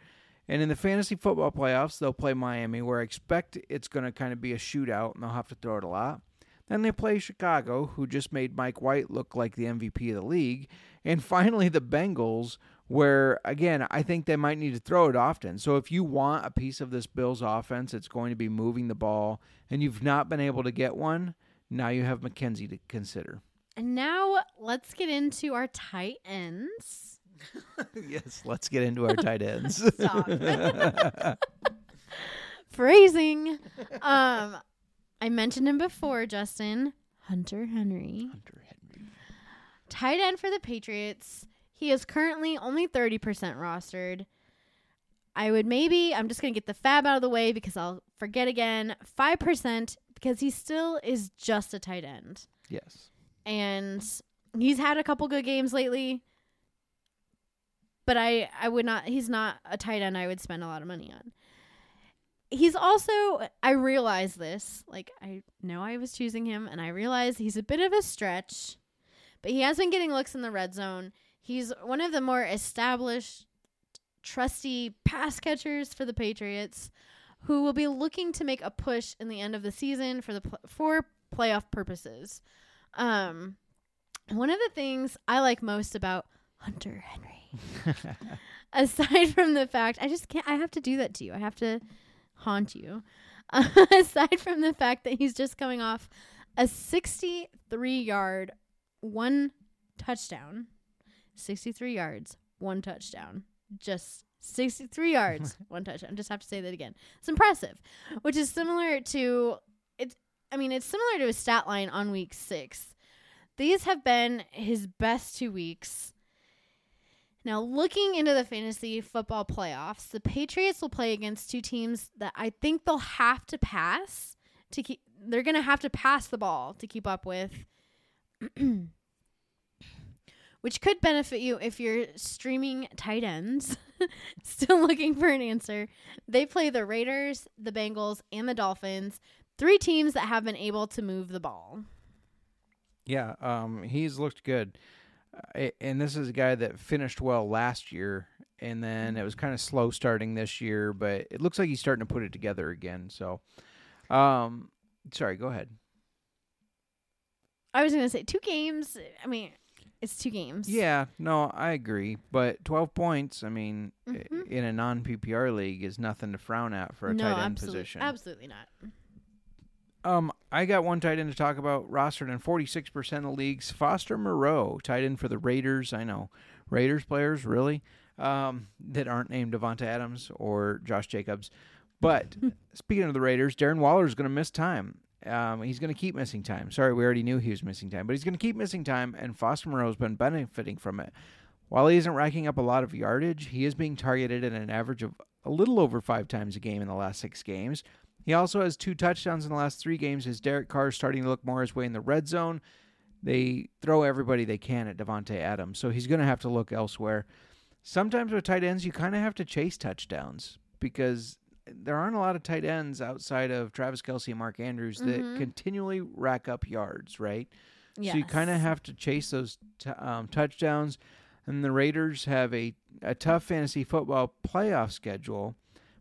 And in the fantasy football playoffs, they'll play Miami, where I expect it's going to kind of be a shootout and they'll have to throw it a lot. Then they play Chicago, who just made Mike White look like the MVP of the league. And finally, the Bengals, where, again, I think they might need to throw it often. So if you want a piece of this Bills offense, it's going to be moving the ball, and you've not been able to get one, now you have McKenzie to consider. And now let's get into our tight ends. yes, let's get into our tight ends. Phrasing. Um, I mentioned him before, Justin. Hunter Henry. Hunter Henry. Tight end for the Patriots. He is currently only 30% rostered. I would maybe, I'm just going to get the fab out of the way because I'll forget again. 5% because he still is just a tight end. Yes. And he's had a couple good games lately. But I, I would not, he's not a tight end I would spend a lot of money on. He's also, I realize this. Like, I know I was choosing him, and I realize he's a bit of a stretch, but he has been getting looks in the red zone. He's one of the more established, trusty pass catchers for the Patriots, who will be looking to make a push in the end of the season for the pl- for playoff purposes. Um, one of the things I like most about Hunter Henry, aside from the fact I just can't, I have to do that to you. I have to haunt you. aside from the fact that he's just coming off a 63 yard, one touchdown, 63 yards, one touchdown, just 63 yards, one touchdown. I just have to say that again. It's impressive, which is similar to it's. I mean, it's similar to his stat line on week six. These have been his best two weeks. Now, looking into the fantasy football playoffs, the Patriots will play against two teams that I think they'll have to pass to keep. They're going to have to pass the ball to keep up with, which could benefit you if you're streaming tight ends. Still looking for an answer. They play the Raiders, the Bengals, and the Dolphins. Three teams that have been able to move the ball. Yeah, um, he's looked good. Uh, and this is a guy that finished well last year, and then it was kind of slow starting this year, but it looks like he's starting to put it together again. So, um, sorry, go ahead. I was going to say two games. I mean, it's two games. Yeah, no, I agree. But 12 points, I mean, Mhm. in a non PPR league is nothing to frown at for a no, tight end absolutely, position. absolutely not. Um, I got one tight end to talk about, rostered in 46% of leagues. Foster Moreau, tight end for the Raiders. I know. Raiders players, really? Um, that aren't named Davante Adams or Josh Jacobs. But speaking of the Raiders, Darren Waller is going to miss time. Um, he's going to keep missing time. Sorry, we already knew he was missing time, but he's going to keep missing time, and Foster Moreau's been benefiting from it. While he isn't racking up a lot of yardage, he is being targeted at an average of a little over five times a game in the last six games. He also has two touchdowns in the last three games as Derek Carr is starting to look more his way in the red zone. They throw everybody they can at Davante Adams, so he's going to have to look elsewhere. Sometimes with tight ends, you kind of have to chase touchdowns because there aren't a lot of tight ends outside of Travis Kelce and Mark Andrews that Mhm. continually rack up yards, right? Yes. So you kind of have to chase those t- um, touchdowns. And the Raiders have a, a tough fantasy football playoff schedule,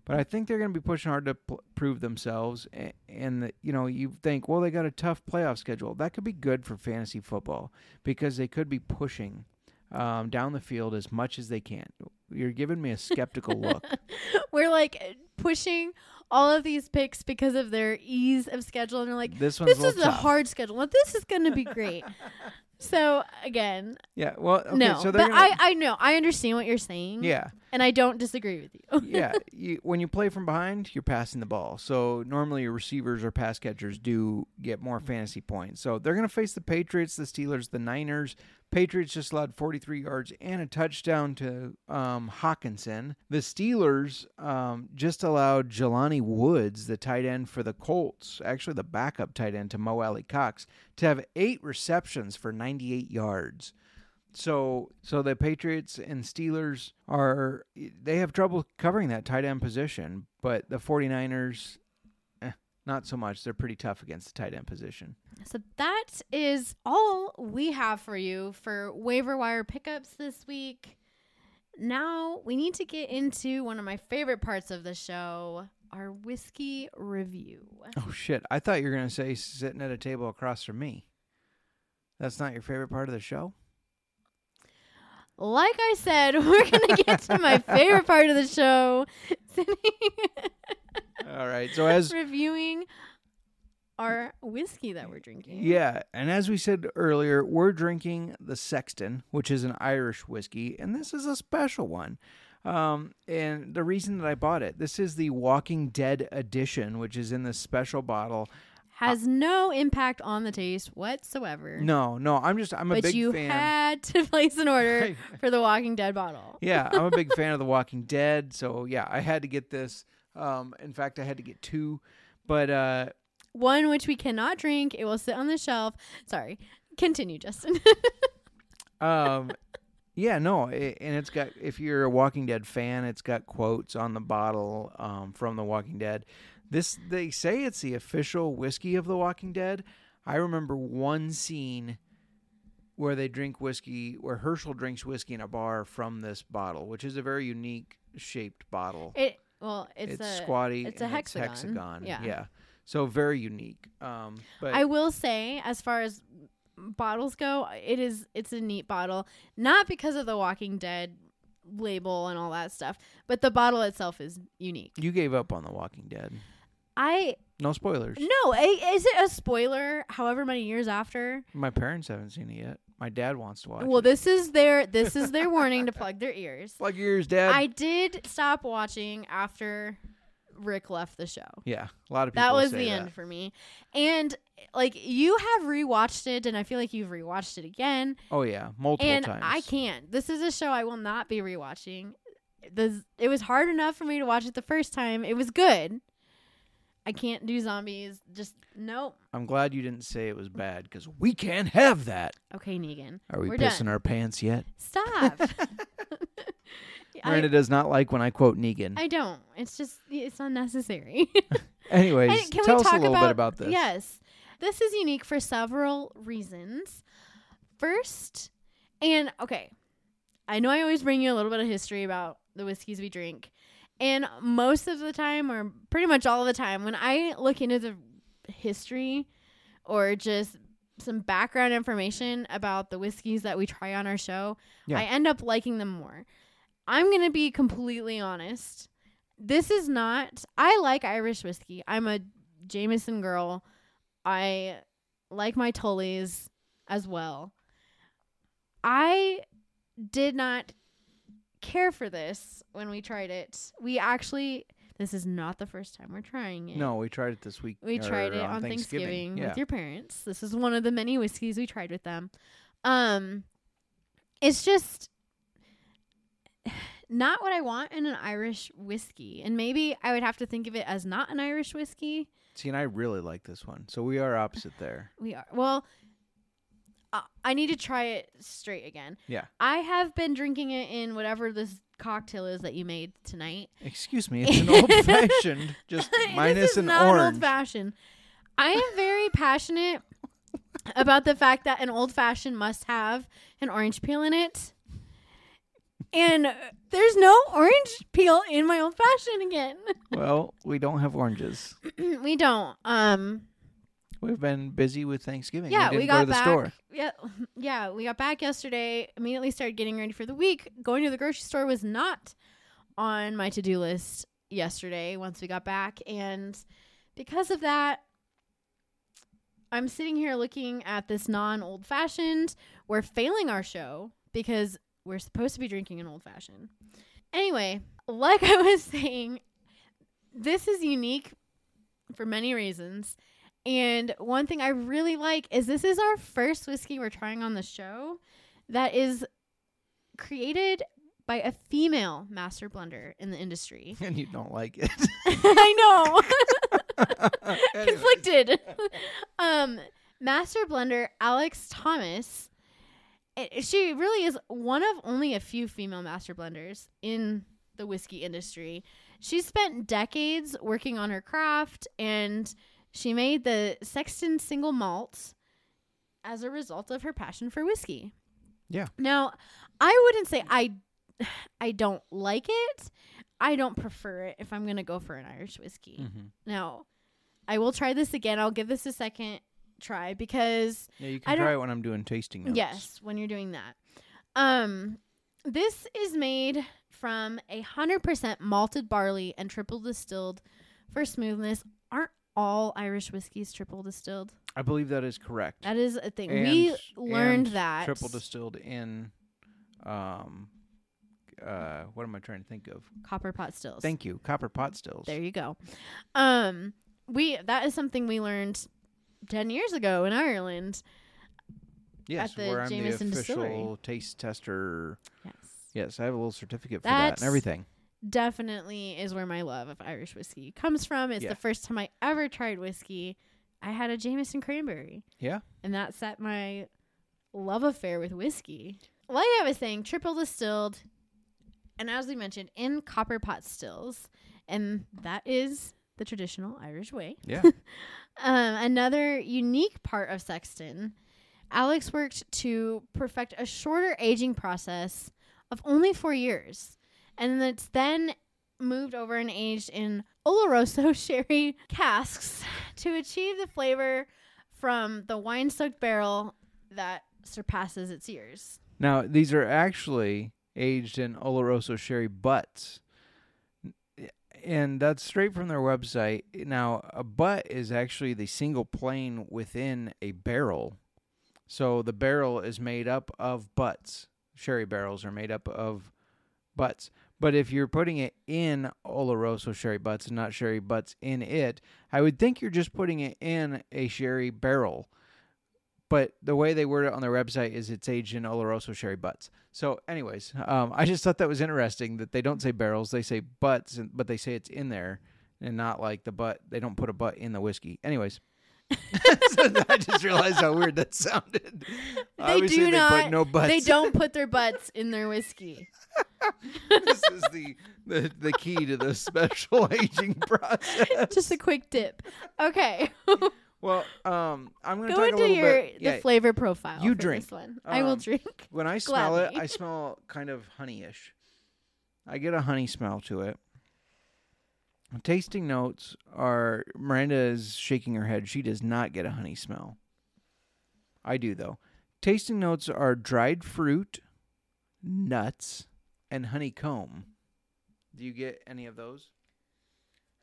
but I think they're going to be pushing hard to pl- prove themselves. And, and the, you know, you think, well, they got a tough playoff schedule. That could be good for fantasy football because they could be pushing um, down the field as much as they can. You're giving me a skeptical look. We're like pushing all of these picks because of their ease of schedule, and they're like, This this a is a tough. hard schedule. Well, this is going to be great. so again, Yeah, well, okay, no, so but I I know I understand what you're saying. Yeah. and I don't disagree with you. yeah, you, when you play from behind, you're passing the ball. So normally your receivers or pass catchers do get more mm. fantasy points. So they're going to face the Patriots, the Steelers, the Niners. Patriots just allowed 43 yards and a touchdown to um, Hockenson. The Steelers um, just allowed Jelani Woods, the tight end for the Colts, actually the backup tight end to Mo Alie-Cox, to have eight receptions for 98 yards. So so the Patriots and Steelers are they have trouble covering that tight end position, but the 49ers eh, not so much. They're pretty tough against the tight end position. So that is all we have for you for waiver wire pickups this week. Now we need to get into one of my favorite parts of the show, our whiskey review. Oh shit. I thought you were going to say sitting at a table across from me. That's not your favorite part of the show? Like I said, we're going to get to my favorite part of the show, All right. So as reviewing our whiskey that we're drinking. Yeah, and as we said earlier, we're drinking the Sexton, which is an Irish whiskey, and this is a special one. Um, and the reason that I bought it, this is the Walking Dead edition, which is in this special bottle. Has no impact on the taste whatsoever. No, no, I'm just I'm a but big you fan. had to place an order for the Walking Dead bottle. yeah, I'm a big fan of The Walking Dead, so yeah, I had to get this. Um, in fact, I had to get two, but uh, One which we cannot drink. It will sit on the shelf. Sorry. Continue, Justin. um yeah no it, and it's got if you're a walking dead fan it's got quotes on the bottle um, from the walking dead this they say it's the official whiskey of the walking dead i remember one scene where they drink whiskey where hershel drinks whiskey in a bar from this bottle which is a very unique shaped bottle it well, it's, it's, a squatty it's a hexagon. hexagon Yeah. yeah so very unique um but I will say, as far as bottles go, it is it's a neat bottle. Not because of the Walking Dead label and all that stuff, but the bottle itself is unique. you gave up on the walking dead I no spoilers no, i- is it a spoiler? However many years after? my parents haven't seen it yet my dad wants to watch Well, it this is their this is their warning to plug their ears. Plug your ears, Dad. I did stop watching after Rick left the show. yeah, a lot of people. That was the that. end for me. And like you have rewatched it and I feel like you've rewatched it again. Oh yeah, multiple and times. I can't. This is a show I will not be rewatching. This it was hard enough for me to watch it the first time. It was good. I can't do zombies. Just nope. I'm glad you didn't say it was bad because we can't have that. Okay, Negan. Are we We're pissing done. our pants yet? Stop. Miranda I, does not like when I quote Negan. I don't. It's just it's unnecessary. Anyways, And can tell we us talk a little about, bit about this. Yes. This is unique for several reasons. First, and okay, I know I always bring you a little bit of history about the whiskeys we drink. And most of the time, or pretty much all the time, when I look into the history or just some background information about the whiskeys that we try on our show, Yeah. I end up liking them more. I'm going to be completely honest. This is not, I like Irish whiskey. I'm a Jameson girl. I like my Tullys as well. I did not care for this when we tried it. We actually, this is not the first time we're trying it. No, we tried it this week. We tried it on Thanksgiving, Thanksgiving. Yeah. with your parents. This is one of the many whiskeys we tried with them. Um it's just not what I want in an Irish whiskey. And maybe I would have to think of it as not an Irish whiskey. See, and I really like this one, so we are opposite there. We are. Well, uh, I need to try it straight again. Yeah. I have been drinking it in whatever this cocktail is that you made tonight. Excuse me, it's an old fashioned, just minus an not orange. old fashioned. I am very passionate about the fact that an old fashioned must have an orange peel in it. And there's no orange peel in my old fashioned again. well, we don't have oranges. we don't. Um We've been busy with Thanksgiving. yeah, we, we, go got to the back. store. Yeah, yeah, we got back yesterday. Immediately started getting ready for the week. Going to the grocery store was not on my to do list yesterday. Once we got back, and because of that, I'm sitting here looking at this non old fashioned. We're failing our show because we're supposed to be drinking an old fashioned. Anyway, like I was saying, this is unique for many reasons. And one thing I really like is this is our first whiskey we're trying on the show that is created by a female master blender in the industry. and you don't like it. I know. Conflicted. um, master blender Alex Thomas. it- she really is one of only a few female master blenders in the whiskey industry. She spent decades working on her craft and she made the Sexton single malt as a result of her passion for whiskey. Yeah. Now, I wouldn't say I I don't like it. I don't prefer it if I'm going to go for an Irish whiskey. Mhm. Now, I will try this again. I'll give this a second try because Yeah, you can don't- try it when I'm doing tasting notes. Yes, when you're doing that. Um, this is made from a hundred percent malted barley and triple distilled for smoothness. All Irish whiskeys triple distilled? I believe that is correct. That is a thing. And- we learned that triple distilled in, um, uh, what am I trying to think of? copper pot stills. Thank you, copper pot stills. There you go. Um, we that is something we learned ten years ago in Ireland. yes, where I'm Jameson the official distillery. taste tester. Yes, Yes, I have a little certificate for that and everything. Definitely is where my love of Irish whiskey comes from. It's Yeah. the first time I ever tried whiskey. I had a Jameson cranberry. Yeah. and that set my love affair with whiskey. Like I was saying, triple distilled, and as we mentioned, in copper pot stills, and that is the traditional Irish way. Yeah. Um, another unique part of Sexton, Alex worked to perfect a shorter aging process of only four years, and it's then moved over and aged in Oloroso sherry casks to achieve the flavor from the wine soaked barrel that surpasses its years. Now, these are actually aged in Oloroso sherry butts. And that's straight from their website. Now, a butt is actually the single plane within a barrel. So the barrel is made up of butts. Sherry barrels are made up of butts. But if you're putting it in Oloroso sherry butts and not sherry butts in it, I would think you're just putting it in a sherry barrel but the way they word it on their website is it's aged in Oloroso sherry butts. So, anyways, um, I just thought that was interesting that they don't say barrels, they say butts, but they say it's in there and not like the butt. They don't put a butt in the whiskey. Anyways, so I just realized how weird that sounded. They Obviously, do they not. put no butts. They don't put their butts in their whiskey. this is the, the the key to the special aging process. Just a quick dip. Okay. Well, um, I'm going to Go talk into your bit. the yeah, flavor profile. you drink. This one. I will Um, drink. When I smell it, I smell kind of honeyish. I get a honey smell to it. Tasting notes are Miranda is shaking her head. She does not get a honey smell. I do though. Tasting notes are dried fruit, nuts, and honeycomb. Do you get any of those?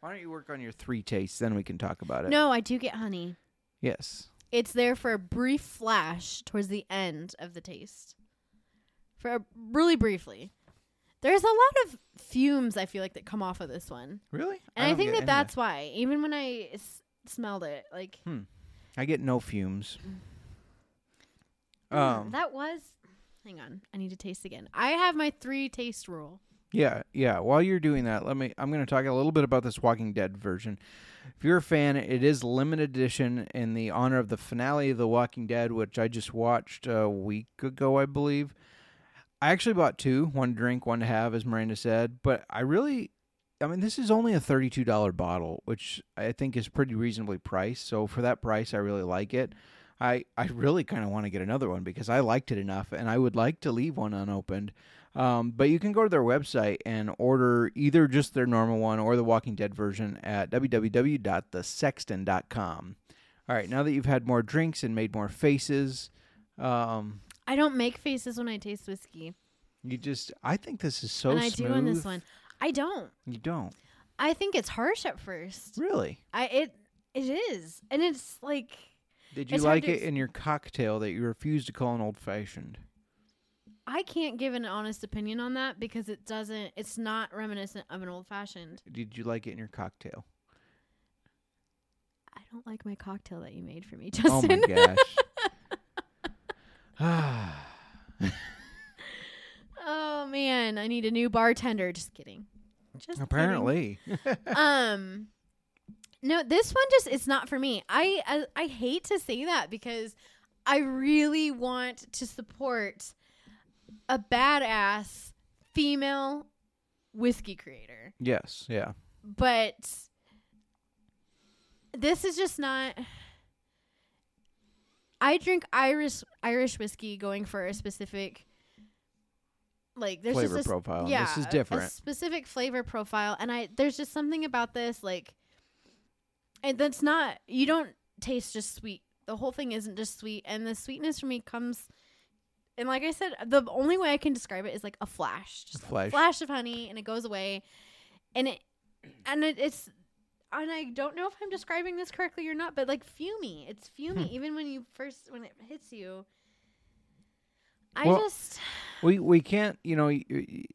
Why don't you work on your three tastes, then we can talk about it. No, I do get honey. Yes. It's there for a brief flash towards the end of the taste. For a, really briefly. There's a lot of fumes I feel like that come off of this one. Really? And I, don't think that that's why. Even when I s- smelled it, like I get no fumes. mm, Um. that was Hang on. I need to taste again. I have my 3 taste rule. Yeah, yeah. While you're doing that, let me. I'm going to talk a little bit about this Walking Dead version. If you're a fan, it is limited edition in the honor of the finale of The Walking Dead, which I just watched a week ago, I believe. I actually bought two, one to drink, one to have, as Miranda said. But I really, I mean, this is only a thirty-two dollar bottle, which I think is pretty reasonably priced. So for that price, I really like it. I I really kind of want to get another one because I liked it enough, and I would like to leave one unopened. Um, but you can go to their website and order either just their normal one or the Walking Dead version at www.thesexton.com. All right, now that you've had more drinks and made more faces, um, I don't make faces when I taste whiskey. you just I think this is so and I smooth. do on this one. I don't. You don't I think it's harsh at first. really. I it it is. And it's like Did you like it in your cocktail that you refused to call an old fashioned? I can't give an honest opinion on that because it doesn't. It's not reminiscent of an old fashioned. Did you like it in your cocktail? I don't like my cocktail that you made for me, Justin. Oh my gosh. oh man, I need a new bartender. Just kidding. Just kidding. Apparently. um no this one just it's not for me I, I i hate to say that because i really want to support a badass female whiskey creator yes, yeah. but this is just not i drink irish irish whiskey going for a specific like there's Flavor just a, profile. yeah This is a different. specific flavor profile and i there's just something about this like and that's not you don't taste just sweet the whole thing isn't just sweet and the sweetness for me comes and like i said the only way i can describe it is like a flash just flash. a flash of honey and it goes away and it and it, it's and i don't know if i'm describing this correctly or not but like fumey it's fumey Hmm. even when you first when it hits you i Well, just We we can't, you know, y- y-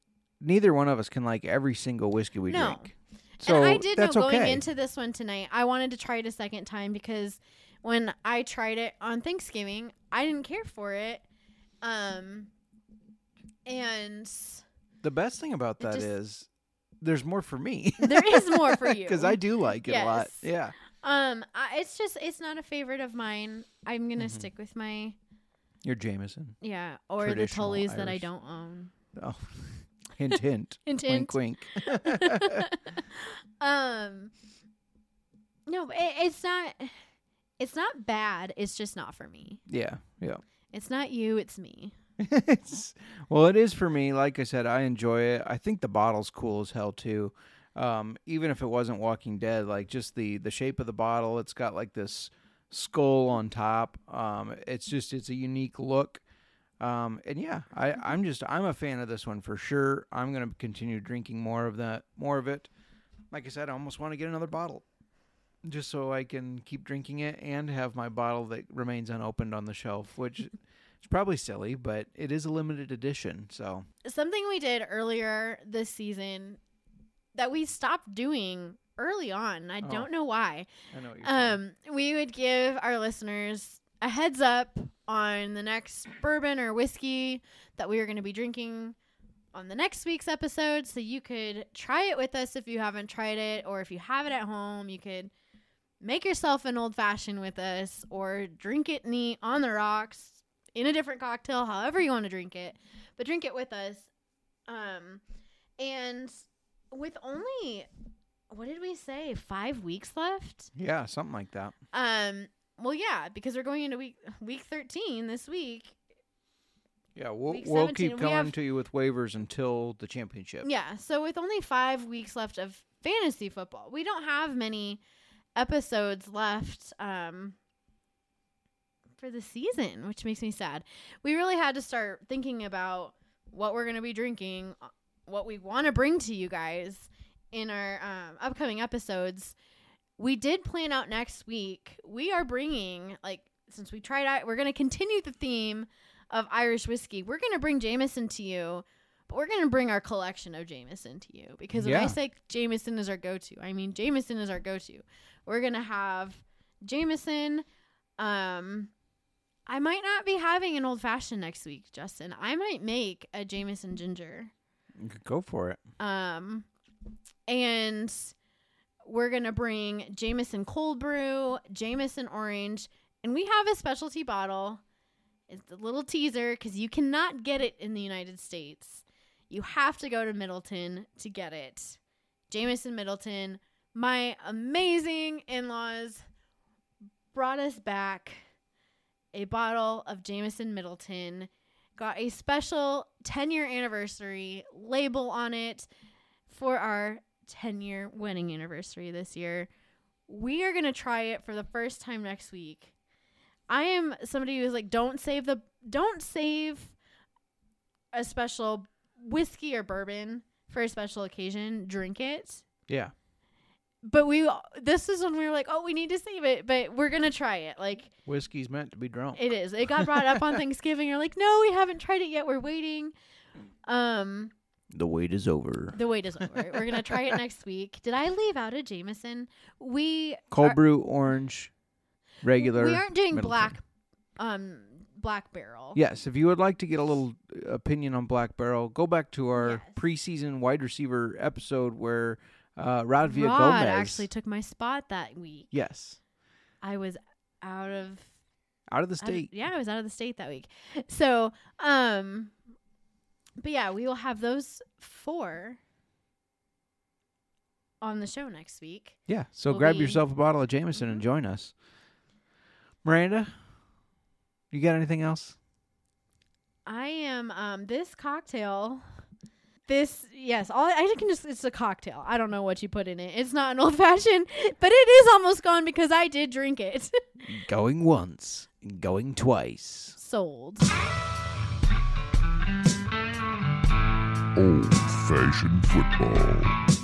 neither one of us can like every single whiskey we No. drink. So and I did know that's going okay. into this one tonight, I wanted to try it a second time because when I tried it on Thanksgiving, I didn't care for it. Um, and the best thing about that just- is there's more for me. there is more for you Because I do like it a lot. Yeah. Um, I, it's just it's not a favorite of mine. I'm gonna Mhm. stick with my You're Jameson. yeah or the Tullys that I don't own. Oh. hint hint. Hint, wink wink. um, no, it, it's not. It's not bad. It's just not for me. yeah. Yeah. It's not you. It's me. It's, well, it is for me. Like I said, I enjoy it. I think the bottle's cool as hell too. Um, even if it wasn't Walking Dead, like just the the shape of the bottle, it's got like this skull on top. Um, it's just it's a unique look. Um, and yeah, I I'm just I'm a fan of this one for sure. I'm gonna continue drinking more of that, more of it. Like I said, I almost want to get another bottle. Just so I can keep drinking it and have my bottle that remains unopened on the shelf, which it's probably silly, but it is a limited edition. So Something we did earlier this season that we stopped doing early on. I Oh. don't know why. I know what you're saying. Um, we would give our listeners a heads up on the next bourbon or whiskey that we are going to be drinking on the next week's episode so you could try it with us if you haven't tried it or if you have it at home you could make yourself an old fashioned with us or drink it neat on the rocks in a different cocktail however you want to drink it but drink it with us um and with only what did we say 5 weeks left Yeah, something like that. um. Well, yeah, because we're going into week week thirteen this week. Yeah, we'll Week we'll 17, keep we coming have- to you with waivers until the championship. Yeah. So with only five weeks left of fantasy football, we don't have many episodes left. Um. For the season, which makes me sad. We really had to start thinking about what we're going to be drinking, uh, what we want to bring to you guys in our um, upcoming episodes. We did plan out next week. We are bringing like since we tried out, we're going to continue the theme of Irish whiskey. We're going to bring Jameson to you, but we're going to bring our collection of Jameson to you because when I Yeah. say Jameson is our go-to, I mean Jameson is our go-to. We're going to have Jameson. Um, I might not be having an old fashioned next week, Justin. I might make a Jameson ginger. Go for it. Um, and we're gonna bring Jameson cold brew, Jameson orange, and we have a specialty bottle. It's a little teaser because you cannot get it in the United States. You have to go to Midleton to get it. Jameson Midleton, my amazing in-laws brought us back a bottle of Jameson Midleton. Got a special 10 year anniversary label on it for our 10 year wedding anniversary this year. We are going to try it for the first time next week. I am somebody who's like, don't save the, don't save a special whiskey or bourbon for a special occasion. Drink it. Yeah. But we this is when we were like, oh, we need to save it, but we're gonna try it. Like Whiskey's meant to be drunk. it is. It got brought up on Thanksgiving. You're like, no, we haven't tried it yet. We're waiting. Um, the wait is over. the wait is over. We're gonna try it next week. Did I leave out a Jameson? We Cold are- brew, orange, regular. We aren't doing Midleton. black, um, black barrel. Yes, if you would like to get a little uh, opinion on Black Barrel, go back to our Yes. preseason wide receiver episode where uh, Rod Villa Gomez actually took my spot that week. yes I was out of out of the out of- state. yeah, I was out of the state that week. So, um, but yeah, we will have those four on the show next week. Yeah, so will grab be- yourself a bottle of Jameson and Mhm. join us. Miranda, you got anything else? I am um this cocktail. This yes, all I can just it's a cocktail. I don't know what you put in it. It's not an old fashioned, but it is almost gone because I did drink it. Going once, going twice. Sold. Old fashioned football.